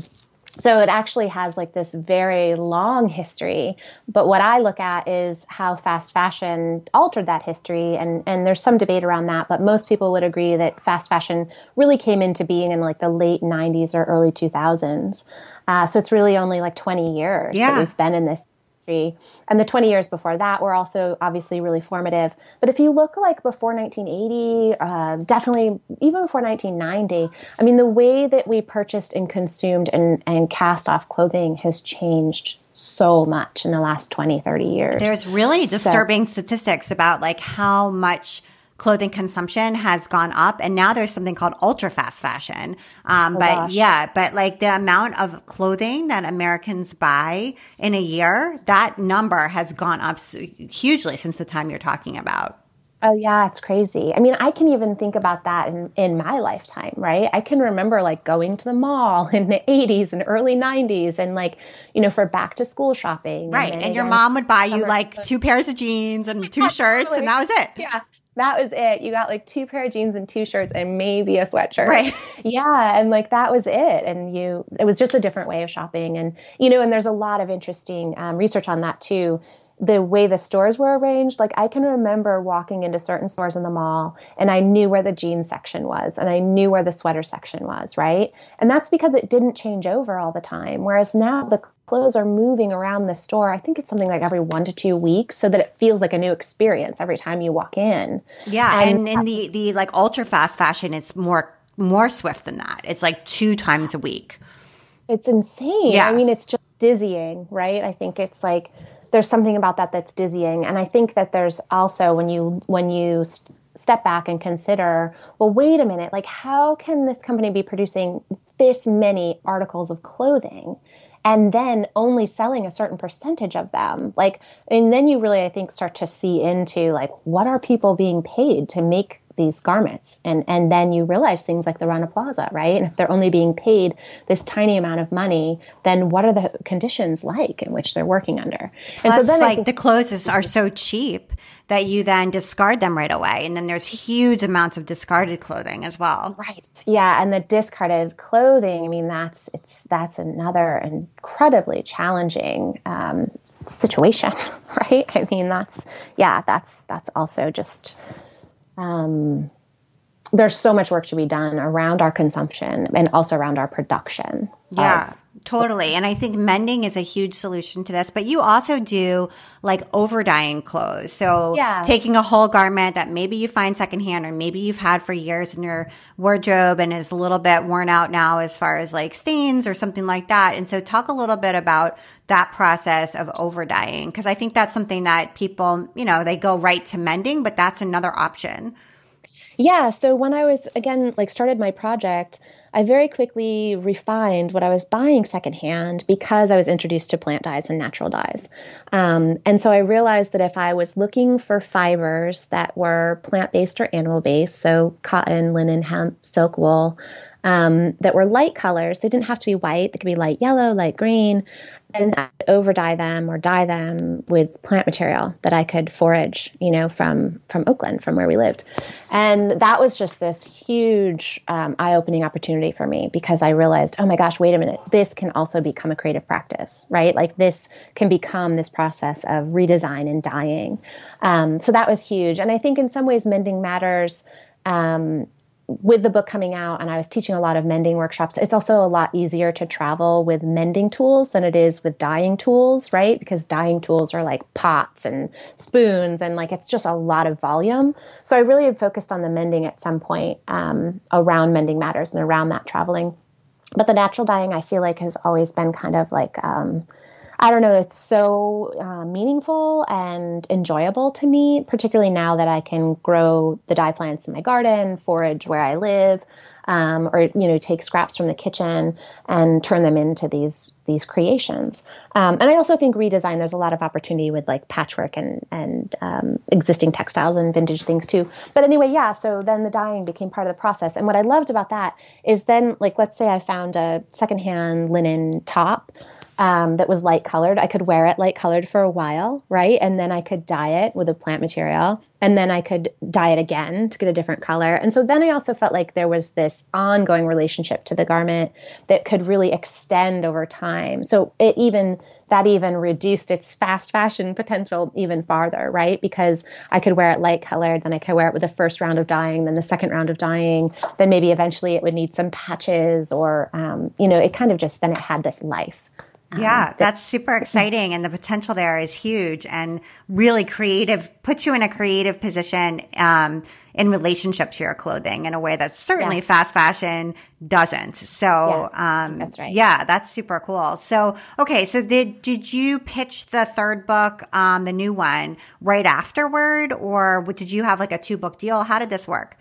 so it actually has like this very long history but what i look at is how fast fashion altered that history and and there's some debate around that but most people would agree that fast fashion really came into being in like the late 90s or early 2000s uh, so it's really only like 20 years yeah. that we've been in this and the 20 years before that were also obviously really formative. But if you look like before 1980, uh, definitely even before 1990, I mean, the way that we purchased and consumed and, and cast off clothing has changed so much in the last 20, 30 years. There's really disturbing so, statistics about like how much – clothing consumption has gone up and now there's something called ultra fast fashion um, oh, but gosh. yeah but like the amount of clothing that americans buy in a year that number has gone up hugely since the time you're talking about Oh yeah, it's crazy. I mean, I can even think about that in, in my lifetime, right? I can remember like going to the mall in the 80s and early 90s and like, you know, for back to school shopping. Right. And, and your mom would buy you like two pairs of jeans and two shirts and that was it. Yeah that was it. You got like two pair of jeans and two shirts and maybe a sweatshirt. Right. Yeah. And like that was it. And you, it was just a different way of shopping. And, you know, and there's a lot of interesting um, research on that too. The way the stores were arranged, like I can remember walking into certain stores in the mall and I knew where the jeans section was and I knew where the sweater section was, right? And that's because it didn't change over all the time. Whereas now the clothes are moving around the store. I think it's something like every one to two weeks so that it feels like a new experience every time you walk in. Yeah. And, in the, the like ultra fast fashion, it's more, more swift than that. It's like two times a week. It's insane. Yeah. I mean, it's just dizzying, right? I think it's like, there's something about that that's dizzying. And I think that there's also when you, when you, step back and consider well wait a minute like how can this company be producing this many articles of clothing and then only selling a certain percentage of them. Like and then you really i think start to see into like what are people being paid to make these garments and and then you realize things like the Rana Plaza, right? And if they're only being paid this tiny amount of money, then what are the conditions like in which they're working under? Plus, and so then like think- the clothes are so cheap that you then discard them right away, and then there's huge amounts of discarded clothing as well. Right. Yeah, and the discarded clothing. I mean, that's it's that's another incredibly challenging um, situation, right? I mean, that's yeah, that's that's also just um, there's so much work to be done around our consumption and also around our production. Yeah, of- totally. And I think mending is a huge solution to this, but you also do like over dyeing clothes. So yeah. taking a whole garment that maybe you find secondhand or maybe you've had for years in your wardrobe and is a little bit worn out now as far as like stains or something like that. And so talk a little bit about that process of over dyeing because I think that's something that people, you know, they go right to mending, but that's another option. Yeah. So when I was, again, like started my project, I very quickly refined what I was buying secondhand because I was introduced to plant dyes and natural dyes. Um, and so I realized that if I was looking for fibers that were plant based or animal based, so cotton, linen, hemp, silk, wool, um, that were light colors. They didn't have to be white. They could be light yellow, light green, and I'd over dye them or dye them with plant material that I could forage, you know, from from Oakland, from where we lived, and that was just this huge um, eye-opening opportunity for me because I realized, oh my gosh, wait a minute, this can also become a creative practice, right? Like this can become this process of redesign and dyeing. Um, so that was huge, and I think in some ways, mending matters. Um, with the book coming out and I was teaching a lot of mending workshops, it's also a lot easier to travel with mending tools than it is with dyeing tools, right? Because dyeing tools are like pots and spoons and like it's just a lot of volume. So I really had focused on the mending at some point um, around mending matters and around that traveling. But the natural dyeing I feel like has always been kind of like, um, I don't know, it's so uh, meaningful and enjoyable to me, particularly now that I can grow the dye plants in my garden, forage where I live, um, or you know, take scraps from the kitchen and turn them into these these creations. Um, and I also think redesign. There's a lot of opportunity with like patchwork and and um, existing textiles and vintage things too. But anyway, yeah. So then the dyeing became part of the process. And what I loved about that is then, like, let's say I found a secondhand linen top um, that was light colored. I could wear it light colored for a while, right? And then I could dye it with a plant material. And then I could dye it again to get a different color. And so then I also felt like there was this ongoing relationship to the garment that could really extend over time. So it even that even reduced its fast fashion potential even farther, right? Because I could wear it light colored, then I could wear it with the first round of dyeing, then the second round of dyeing, then maybe eventually it would need some patches or, um, you know, it kind of just then it had this life. Yeah, um, that's super exciting. And the potential there is huge and really creative, puts you in a creative position um, in relationship to your clothing in a way that certainly yeah. fast fashion doesn't. So, yeah, um, that's right. Yeah, that's super cool. So, okay. So did, did you pitch the third book, um, the new one right afterward or did you have like a two book deal? How did this work?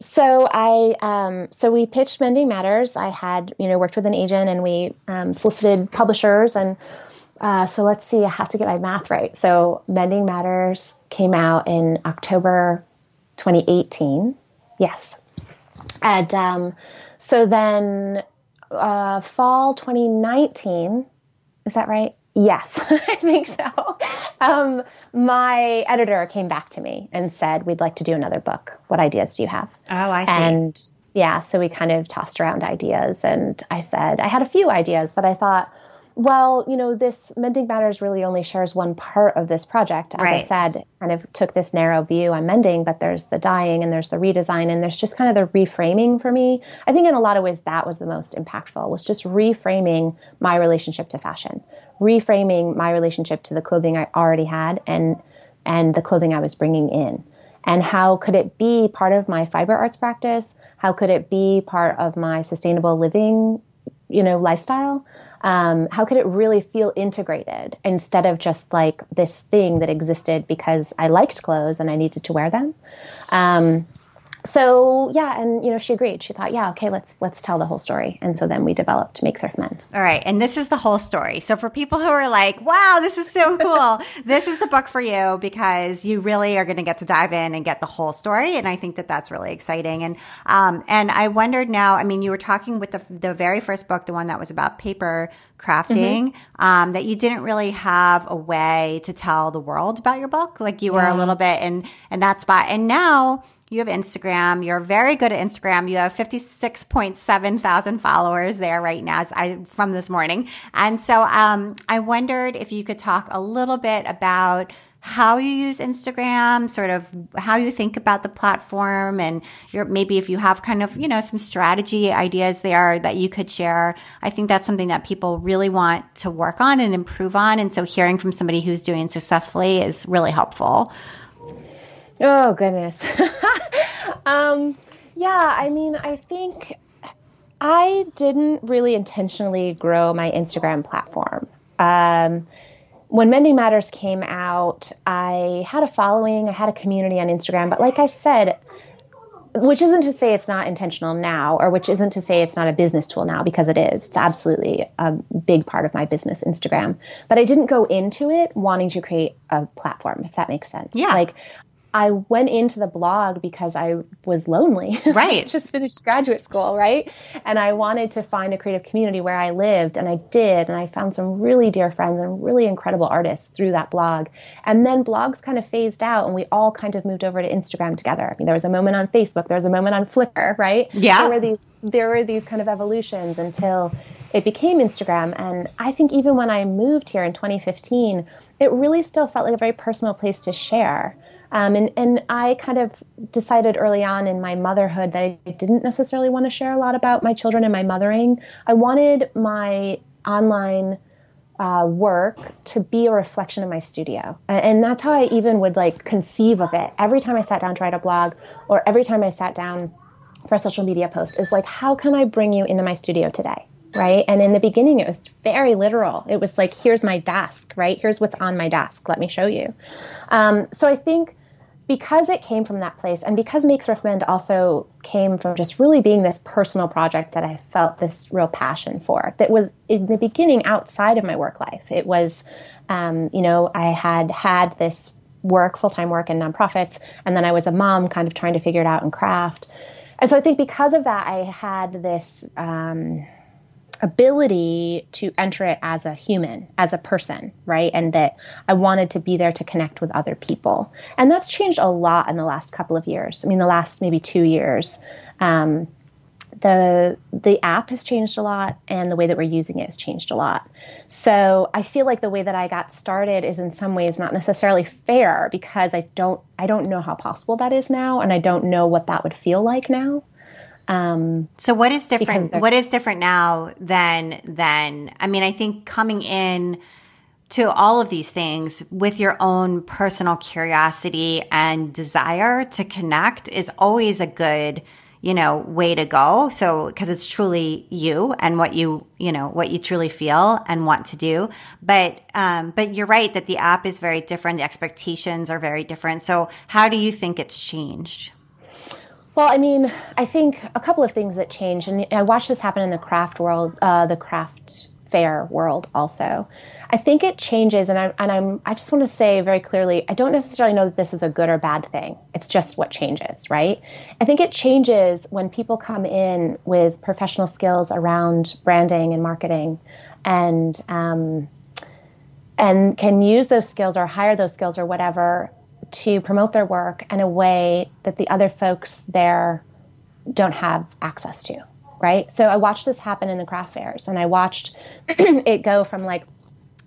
So I um, so we pitched Mending Matters. I had you know worked with an agent and we um, solicited publishers and uh, so let's see. I have to get my math right. So Mending Matters came out in October 2018. Yes, and um, so then uh, fall 2019. Is that right? Yes, I think so. Um, my editor came back to me and said, We'd like to do another book. What ideas do you have? Oh, I see. And yeah, so we kind of tossed around ideas. And I said, I had a few ideas, but I thought, well, you know, this Mending Matters really only shares one part of this project. As right. I said, kind of took this narrow view on mending, but there's the dyeing and there's the redesign and there's just kind of the reframing for me. I think in a lot of ways that was the most impactful, was just reframing my relationship to fashion, reframing my relationship to the clothing I already had and and the clothing I was bringing in. And how could it be part of my fiber arts practice? How could it be part of my sustainable living, you know, lifestyle? Um, how could it really feel integrated instead of just like this thing that existed because I liked clothes and I needed to wear them? Um, so yeah, and you know, she agreed. She thought, yeah, okay, let's let's tell the whole story. And so then we developed Make Thrift Mend. All right, and this is the whole story. So for people who are like, wow, this is so cool, this is the book for you because you really are going to get to dive in and get the whole story. And I think that that's really exciting. And um, and I wondered now. I mean, you were talking with the the very first book, the one that was about paper crafting, mm-hmm. um, that you didn't really have a way to tell the world about your book. Like you were a little bit in in that spot, and now you have Instagram. You're very good at Instagram. You have 56.7 thousand followers there right now I, from this morning. And so, um, I wondered if you could talk a little bit about how you use Instagram, sort of how you think about the platform and your, maybe if you have kind of, you know, some strategy ideas there that you could share. I think that's something that people really want to work on and improve on. And so hearing from somebody who's doing successfully is really helpful. Oh goodness. um, yeah, I mean, I think I didn't really intentionally grow my Instagram platform. Um, when Mending Matters came out, I had a following, I had a community on Instagram, but like I said, which isn't to say it's not intentional now, or which isn't to say it's not a business tool now, because it is. It's absolutely a big part of my business, Instagram. But I didn't go into it wanting to create a platform, if that makes sense. Yeah. Like I went into the blog because I was lonely. Right. just finished graduate school, right? And I wanted to find a creative community where I lived, and I did. And I found some really dear friends and really incredible artists through that blog. And then blogs kind of phased out, and we all kind of moved over to Instagram together. I mean, there was a moment on Facebook, there was a moment on Flickr, right? Yeah. There were these, there were these kind of evolutions until it became Instagram. And I think even when I moved here in 2015, it really still felt like a very personal place to share Um, and, and I kind of decided early on in my motherhood that I didn't necessarily want to share a lot about my children and my mothering. I wanted my online uh, work to be a reflection of my studio. And that's how I even would like conceive of it. Every time I sat down to write a blog or every time I sat down for a social media post is like, how can I bring you into my studio today? Right. And in the beginning, it was very literal. It was like, here's my desk, right? Here's what's on my desk. Let me show you. Um, so I think because it came from that place and because Make Thrift Mend also came from just really being this personal project that I felt this real passion for, that was in the beginning outside of my work life. It was, um, you know, I had had this work, full time work in nonprofits, and then I was a mom kind of trying to figure it out in craft. And so I think because of that, I had this. Um, ability to enter it as a human, as a person, right? And that I wanted to be there to connect with other people. And that's changed a lot in the last couple of years. I mean, the last maybe two years. Um, the the app has changed a lot and the way that we're using it has changed a lot. So I feel like the way that I got started is in some ways not necessarily fair because I don't I don't know how possible that is now and I don't know what that would feel like now. Um, so what is different? What is different now than than? I mean, I think coming in to all of these things with your own personal curiosity and desire to connect is always a good you know way to go so because it's truly you and what you you know what you truly feel and want to do but um but you're right that the app is very different the expectations are very different so how do you think it's changed well, I mean, I think a couple of things that change, and I watched this happen in the craft world, uh, the craft fair world also. I think it changes, and I'm and I'm I just want to say very clearly, I don't necessarily know that this is a good or bad thing. It's just what changes, right? I think it changes when people come in with professional skills around branding and marketing, and um, and can use those skills or hire those skills or whatever to promote their work in a way that the other folks there don't have access to right? So i watched this happen in the craft fairs and i watched it go from like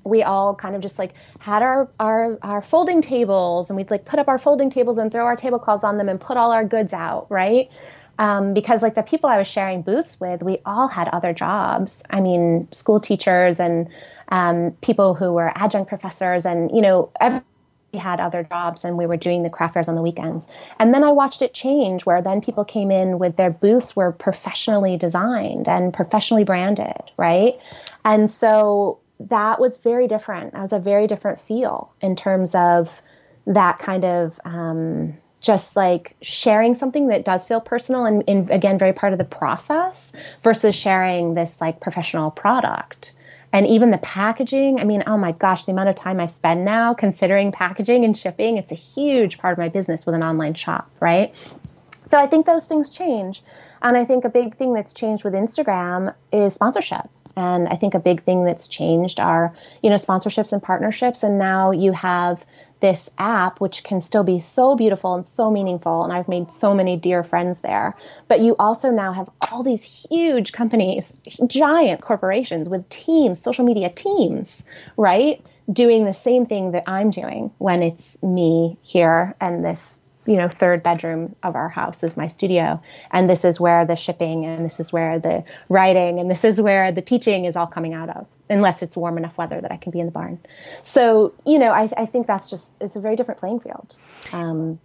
we all kind of just like had our, our our folding tables and we'd like put up our folding tables and throw our tablecloths on them and put all our goods out right? Um, because like the people i was sharing booths with we all had other jobs. I mean school teachers and um, people who were adjunct professors and you know every had other jobs and we were doing the craft fairs on the weekends. And then I watched it change where then people came in with their booths were professionally designed and professionally branded, right? And so that was very different. That was a very different feel in terms of that kind of um, just like sharing something that does feel personal and, and again very part of the process versus sharing this like professional product and even the packaging i mean oh my gosh the amount of time i spend now considering packaging and shipping it's a huge part of my business with an online shop right? So i think those things change. And i think a big thing that's changed with instagram is sponsorship. And i think a big thing that's changed are you know sponsorships and partnerships. And now you have this app, which can still be so beautiful and so meaningful. And I've made so many dear friends there. But you also now have all these huge companies, giant corporations with teams, social media teams, right? Doing the same thing that I'm doing when it's me here and this you know third bedroom of our house is my studio. And this is where the shipping and this is where the writing and this is where the teaching is all coming out of unless it's warm enough weather that i can be in the barn. So you know i, I think that's just it's a very different playing field. Um,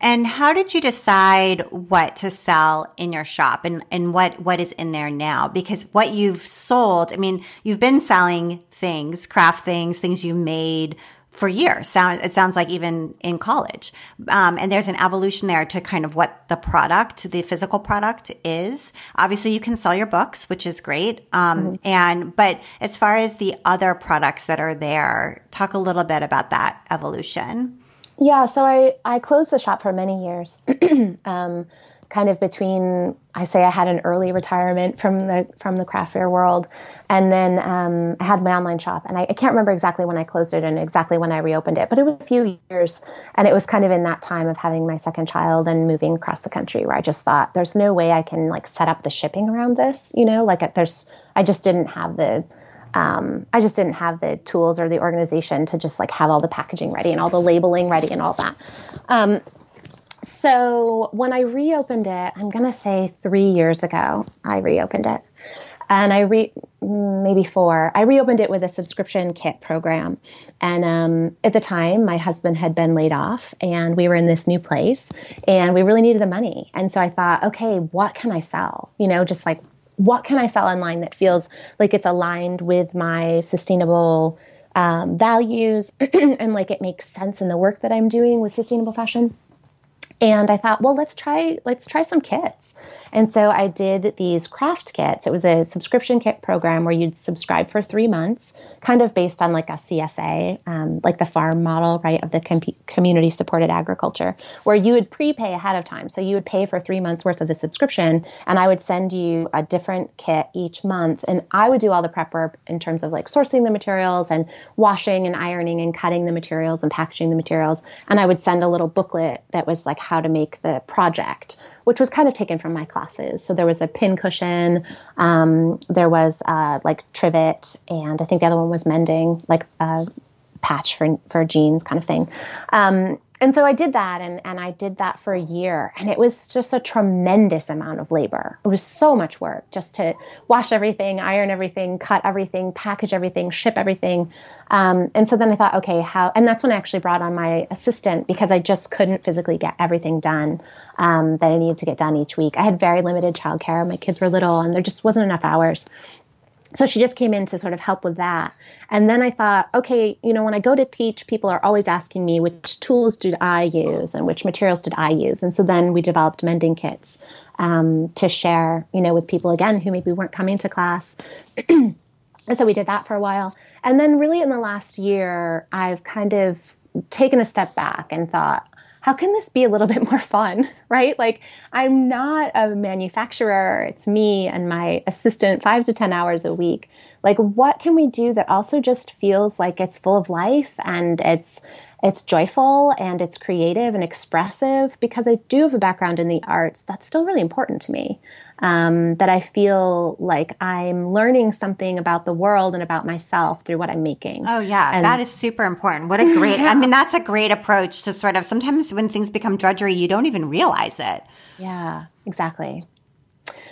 and how did you decide what to sell in your shop and, and what, what is in there now? Because what you've sold, I mean, you've been selling things, craft things, things you made, for years. Sound it sounds like even in college, um, and there's an evolution there to kind of what the product, the physical product is. Obviously, you can sell your books, which is great. Um, mm-hmm. And but as far as the other products that are there, talk a little bit about that evolution. Yeah, so I I closed the shop for many years. um, kind of between I say I had an early retirement from the from the craft fair world, and then um, I had my online shop, and I, I, can't remember exactly when I closed it and exactly when I reopened it, but it was a few years, and it was kind of in that time of having my second child and moving across the country where I just thought there's no way I can like set up the shipping around this, you know, like there's I just didn't have the um, I just didn't have the tools or the organization to just like have all the packaging ready and all the labeling ready and all that. Um, so when I reopened it, I'm going to say three years ago, I reopened it. And I re maybe four. I reopened it with a subscription kit program, and um, at the time, my husband had been laid off, and we were in this new place, and we really needed the money. And so I thought, okay, what can I sell? You know, just like what can I sell online that feels like it's aligned with my sustainable um, values and like it makes sense in the work that I'm doing with sustainable fashion and I thought, well, let's try let's try some kits. And so I did these craft kits. It was a subscription kit program where you'd subscribe for three months, kind of based on like a CSA, um, like the farm model, right, of the com- community supported agriculture, where you would prepay ahead of time. So you would pay for three months worth of the subscription, and I would send you a different kit each month. And I would do all the prep work in terms of like sourcing the materials and washing and ironing and cutting the materials and packaging the materials. And I would send a little booklet that was like how to make the project which was kind of taken from my classes. So there was a pin cushion, um, there was uh, like trivet, and I think the other one was mending, like a patch for for jeans kind of thing. Um, and so I did that and, and I did that for a year and it was just a tremendous amount of labor. It was so much work just to wash everything, iron everything, cut everything, package everything, ship everything. Um, and so then I thought, okay, how, and that's when I actually brought on my assistant because I just couldn't physically get everything done um, that I needed to get done each week. I had very limited childcare. My kids were little and there just wasn't enough hours so she just came in to sort of help with that. And then I thought, okay, you know, when I go to teach, people are always asking me which tools did I use and which materials did I use. And so then we developed mending kits um, to share, you know, with people again who maybe weren't coming to class. and so we did that for a while. And then really in the last year, I've kind of taken a step back and thought, how can this be a little bit more fun, right? Like, I'm not a manufacturer, it's me and my assistant five to 10 hours a week. Like, what can we do that also just feels like it's full of life and it's it's joyful and it's creative and expressive because I do have a background in the arts. That's still really important to me um, that I feel like I'm learning something about the world and about myself through what I'm making. Oh, yeah. And that is super important. What a great, yeah. I mean, that's a great approach to sort of sometimes when things become drudgery, you don't even realize it. Yeah, exactly.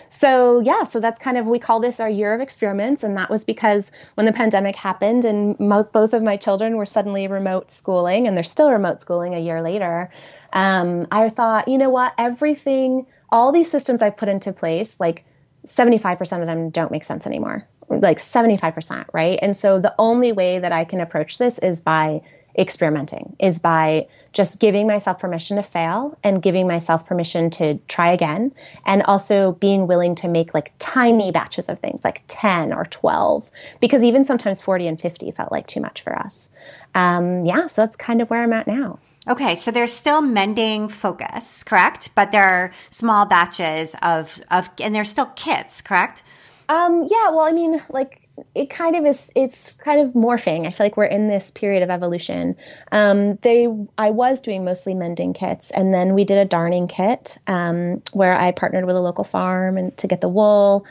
So, yeah, so that's kind of, we call this our year of experiments. And that was because when the pandemic happened and mo- both of my children were suddenly remote schooling and they're still remote schooling a year later, um, I thought, you know what, everything all these systems I've put into place, like 75% of them don't make sense anymore. Like 75%, right? And so the only way that I can approach this is by experimenting, is by just giving myself permission to fail and giving myself permission to try again. And also being willing to make like tiny batches of things, like 10 or 12, because even sometimes 40 and 50 felt like too much for us. Um, yeah, so that's kind of where I'm at now. Okay, so they're still mending focus, correct? But there are small batches of of and they're still kits, correct? Um yeah, well I mean like it kind of is it's kind of morphing. I feel like we're in this period of evolution. Um they I was doing mostly mending kits and then we did a darning kit um where I partnered with a local farm and to get the wool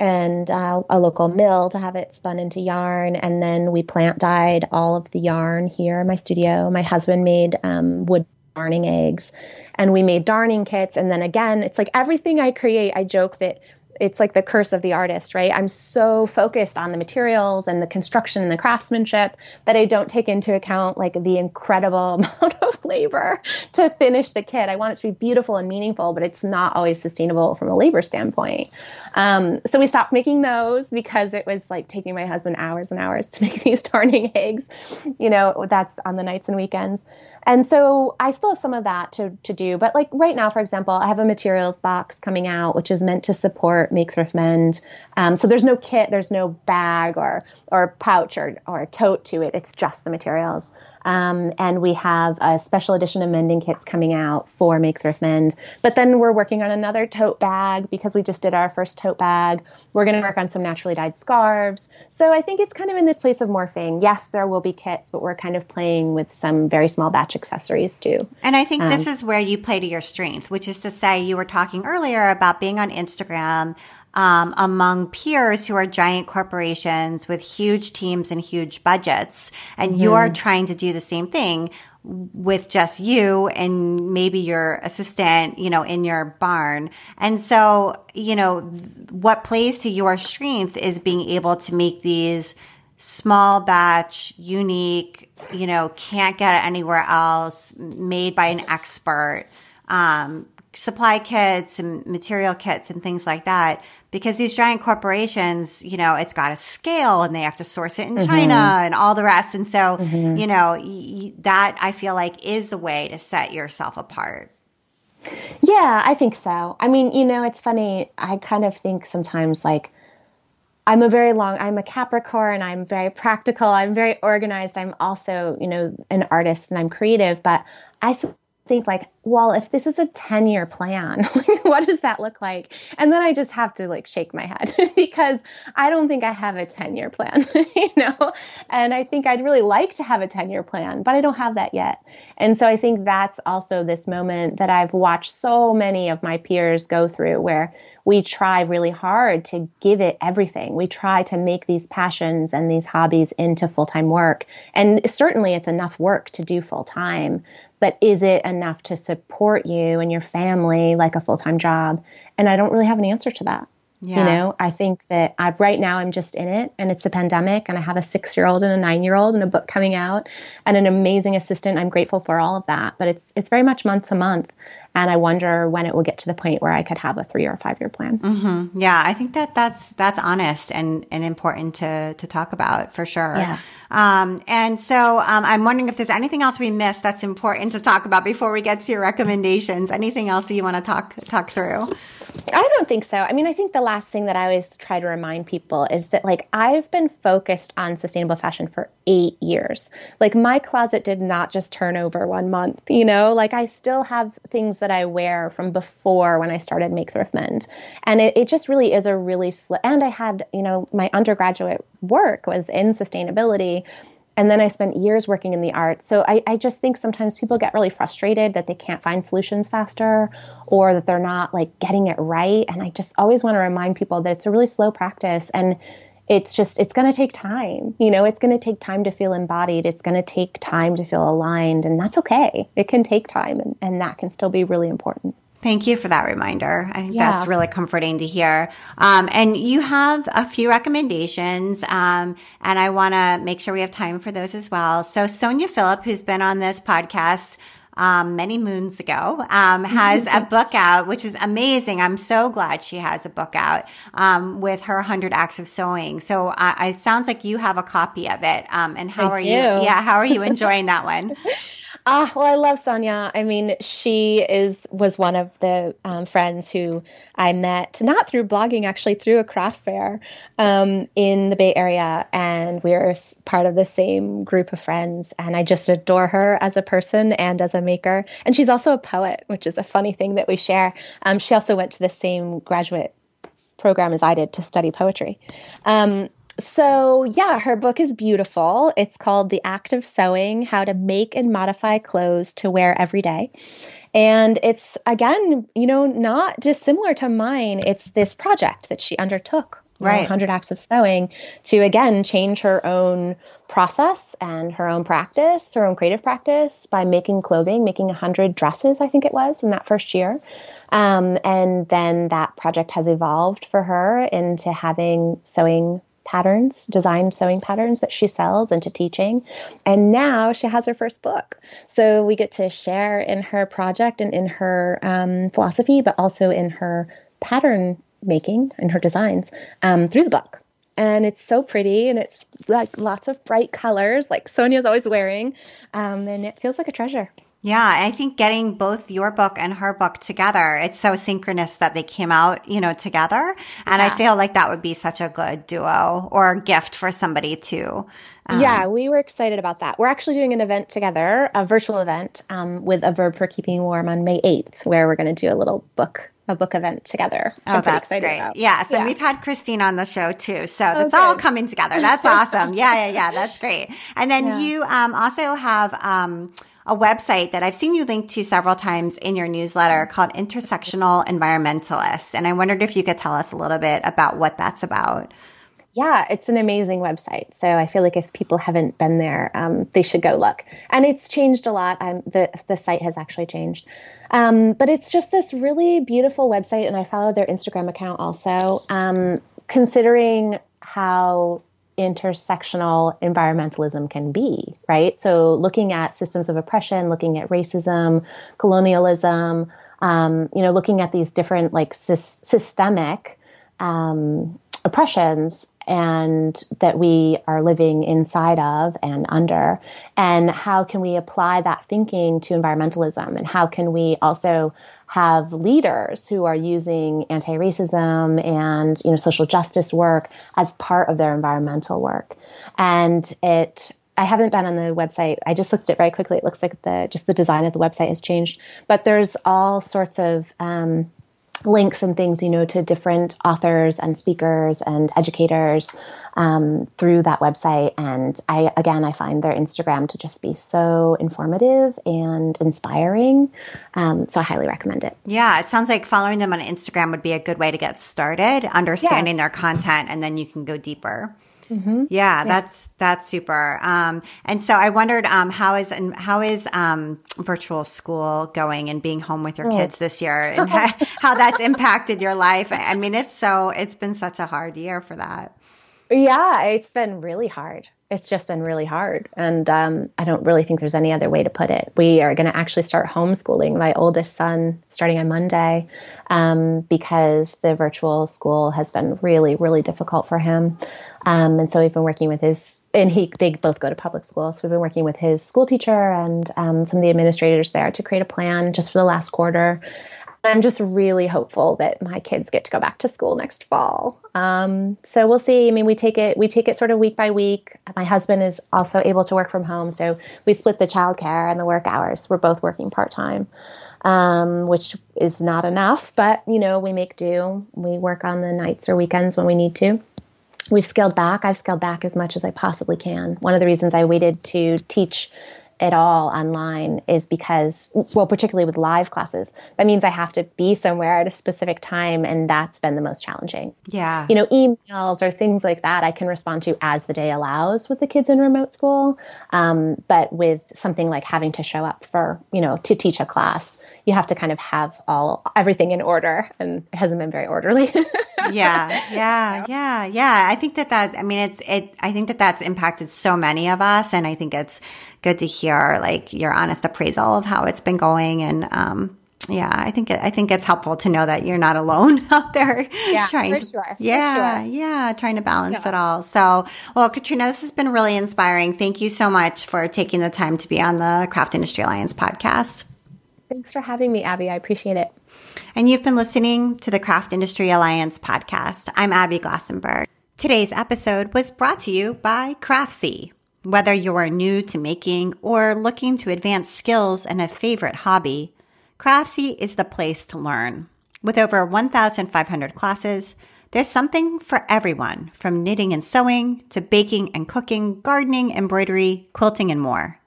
and uh, a local mill to have it spun into yarn. And then we plant dyed all of the yarn here in my studio. My husband made um, wood darning eggs and we made darning kits. And then again, it's like everything I create, I joke that it's like the curse of the artist, right? I'm so focused on the materials and the construction and the craftsmanship that I don't take into account like the incredible amount of labor to finish the kit. I want it to be beautiful and meaningful, but it's not always sustainable from a labor standpoint. Um, so we stopped making those because it was like taking my husband hours and hours to make these darning eggs. You know, that's on the nights and weekends. And so I still have some of that to, to do. But like right now, for example, I have a materials box coming out, which is meant to support Make Thrift Mend. Um, so there's no kit, there's no bag or or pouch or, or tote to it. It's just the materials. Um, and we have a special edition of mending kits coming out for Make Thrift Mend. But then we're working on another tote bag because we just did our first tote bag. We're going to work on some naturally dyed scarves. So I think it's kind of in this place of morphing. Yes, there will be kits, but we're kind of playing with some very small batch accessories too. And I think um, this is where you play to your strength, which is to say, you were talking earlier about being on Instagram um, among peers who are giant corporations with huge teams and huge budgets. And mm-hmm. you're trying to do the same thing with just you and maybe your assistant, you know, in your barn. And so, you know, what plays to your strength is being able to make these small batch, unique, you know, can't get it anywhere else, made by an expert, um, supply kits and material kits and things like that because these giant corporations, you know, it's got a scale and they have to source it in mm-hmm. China and all the rest. And so, mm-hmm. you know, y- that I feel like is the way to set yourself apart. Yeah, I think so. I mean, you know, it's funny. I kind of think sometimes like, I'm a very long, I'm a Capricorn, and I'm very practical, I'm very organized. I'm also, you know, an artist and I'm creative, but I think like, well, if this is a 10 year plan, what does that look like? And then I just have to like shake my head because I don't think I have a 10 year plan, you know? And I think I'd really like to have a 10 year plan, but I don't have that yet. And so I think that's also this moment that I've watched so many of my peers go through where we try really hard to give it everything. We try to make these passions and these hobbies into full time work. And certainly it's enough work to do full time, but is it enough to support you and your family like a full time job? And I don't really have an answer to that. Yeah. You know, I think that I right now I'm just in it and it's a pandemic and I have a 6-year-old and a 9-year-old and a book coming out and an amazing assistant. I'm grateful for all of that, but it's it's very much month to month and I wonder when it will get to the point where I could have a 3 or 5 year plan. Mm-hmm. Yeah, I think that that's that's honest and and important to to talk about for sure. Yeah. Um, and so um, I'm wondering if there's anything else we missed that's important to talk about before we get to your recommendations. Anything else that you want to talk talk through? I don't think so. I mean, I think the last thing that I always try to remind people is that like I've been focused on sustainable fashion for eight years. Like my closet did not just turn over one month, you know, like I still have things that I wear from before when I started Make Thrift Mend. And it, it just really is a really slow, and I had, you know, my undergraduate work was in sustainability and then I spent years working in the arts. So I, I, just think sometimes people get really frustrated that they can't find solutions faster or that they're not like getting it right. And I just always want to remind people that it's a really slow practice and it's just it's going to take time you know it's going to take time to feel embodied it's going to take time to feel aligned and that's okay it can take time and, and that can still be really important Thank you for that reminder. I think yeah. that's really comforting to hear. Um, and you have a few recommendations, um, and I want to make sure we have time for those as well. So Sonya Philip, who's been on this podcast um, many moons ago, um, has a book out, which is amazing. I'm so glad she has a book out um, with her 100 Acts of Sewing. So uh, it sounds like you have a copy of it. Um, and how I are do. you? Yeah, how are you enjoying that one? Ah, well, I love Sonya. I mean, she is was one of the um, friends who I met not through blogging, actually through a craft fair um, in the Bay Area, and we are part of the same group of friends. And I just adore her as a person and as a maker. And she's also a poet, which is a funny thing that we share. Um, she also went to the same graduate program as I did to study poetry. Um, so, yeah, her book is beautiful. It's called The Act of Sewing How to Make and Modify Clothes to Wear Every Day. And it's, again, you know, not just similar to mine, it's this project that she undertook. Right. 100 Acts of Sewing to, again, change her own process and her own practice, her own creative practice by making clothing, making 100 dresses, I think it was, in that first year. Um, and then that project has evolved for her into having sewing patterns, design sewing patterns that she sells into teaching. And now she has her first book. So we get to share in her project and in her um, philosophy, but also in her pattern making and her designs um, through the book. And it's so pretty and it's like lots of bright colors, like Sonya's always wearing. Um, and it feels like a treasure. Yeah, I think getting both your book and her book together, it's so synchronous that they came out, you know, together. And yeah. I feel like that would be such a good duo or gift for somebody too. Um, yeah, we were excited about that. We're actually doing an event together, a virtual event um, with a verb for keeping warm on May 8th, where we're going to do a little book a book event together. Oh, that's great. About. Yeah. So yeah. we've had Kristine on the show too. So that's all coming together. That's awesome. yeah. Yeah. Yeah. That's great. And then yeah. you um, also have um, a website that I've seen you link to several times in your newsletter called Intersectional Environmentalist. And I wondered if you could tell us a little bit about what that's about. Yeah, it's an amazing website. So I feel like if people haven't been there, um, they should go look. And it's changed a lot. I'm, the the site has actually changed, um, but it's just this really beautiful website. And I follow their Instagram account also. Um, considering how intersectional environmentalism can be, right? So looking at systems of oppression, looking at racism, colonialism, um, you know, looking at these different like sy- systemic um, oppressions and that we are living inside of and under and how can we apply that thinking to environmentalism and how can we also have leaders who are using anti-racism and you know social justice work as part of their environmental work and it I haven't been on the website. I just looked at it very quickly. It looks like the just the design of the website has changed, but there's all sorts of um, links and things, you know, to different authors and speakers and educators um, through that website. And I, again, I find their Instagram to just be so informative and inspiring. Um, so I highly recommend it. Yeah, it sounds like following them on Instagram would be a good way to get started, understanding yeah. their content, and then you can go deeper. Mm-hmm. Yeah, yeah, that's that's super. Um, and so I wondered um, how is and how is um, virtual school going and being home with your oh. kids this year, and how, how that's impacted your life. I mean, it's so it's been such a hard year for that. Yeah, it's been really hard it's just been really hard. And um, I don't really think there's any other way to put it. We are going to actually start homeschooling my oldest son starting on Monday um, because the virtual school has been really, really difficult for him. Um, and so we've been working with his, and he, they both go to public school. So we've been working with his school teacher and um, some of the administrators there to create a plan just for the last quarter. I'm just really hopeful that my kids get to go back to school next fall. Um, so we'll see. I mean, we take it we take it sort of week by week. My husband is also able to work from home, so we split the childcare and the work hours. We're both working part time, um, which is not enough, but you know we make do. We work on the nights or weekends when we need to. We've scaled back. I've scaled back as much as I possibly can. One of the reasons I waited to teach at all online is because, well, particularly with live classes, that means I have to be somewhere at a specific time, and that's been the most challenging. Yeah. You know, emails or things like that I can respond to as the day allows with the kids in remote school. Um, but with something like having to show up for, you know, to teach a class, you have to kind of have all everything in order, and it hasn't been very orderly. yeah, yeah, yeah, yeah. I think that that I mean it's it. I think that that's impacted so many of us, and I think it's good to hear like your honest appraisal of how it's been going and um yeah, I think it, I think it's helpful to know that you're not alone out there yeah, trying to sure, yeah, sure. yeah, trying to balance yeah. it all. So, well, Katrina, this has been really inspiring. Thank you so much for taking the time to be on the Craft Industry Alliance podcast. Thanks for having me, Abby. I appreciate it. And you've been listening to the Craft Industry Alliance podcast. I'm Abby Glassenberg. Today's episode was brought to you by Craftsy. Whether you are new to making or looking to advance skills in a favorite hobby, Craftsy is the place to learn. With over 1,500 classes, there's something for everyone from knitting and sewing to baking and cooking, gardening, embroidery, quilting, and more.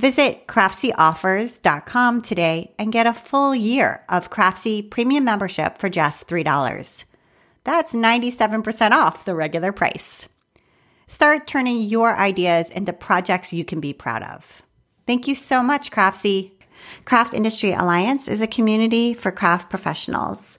Visit craftsyOffers.com today and get a full year of Craftsy premium membership for just $3. That's 97% off the regular price. Start turning your ideas into projects you can be proud of. Thank you so much, Craftsy. Craft Industry Alliance is a community for craft professionals.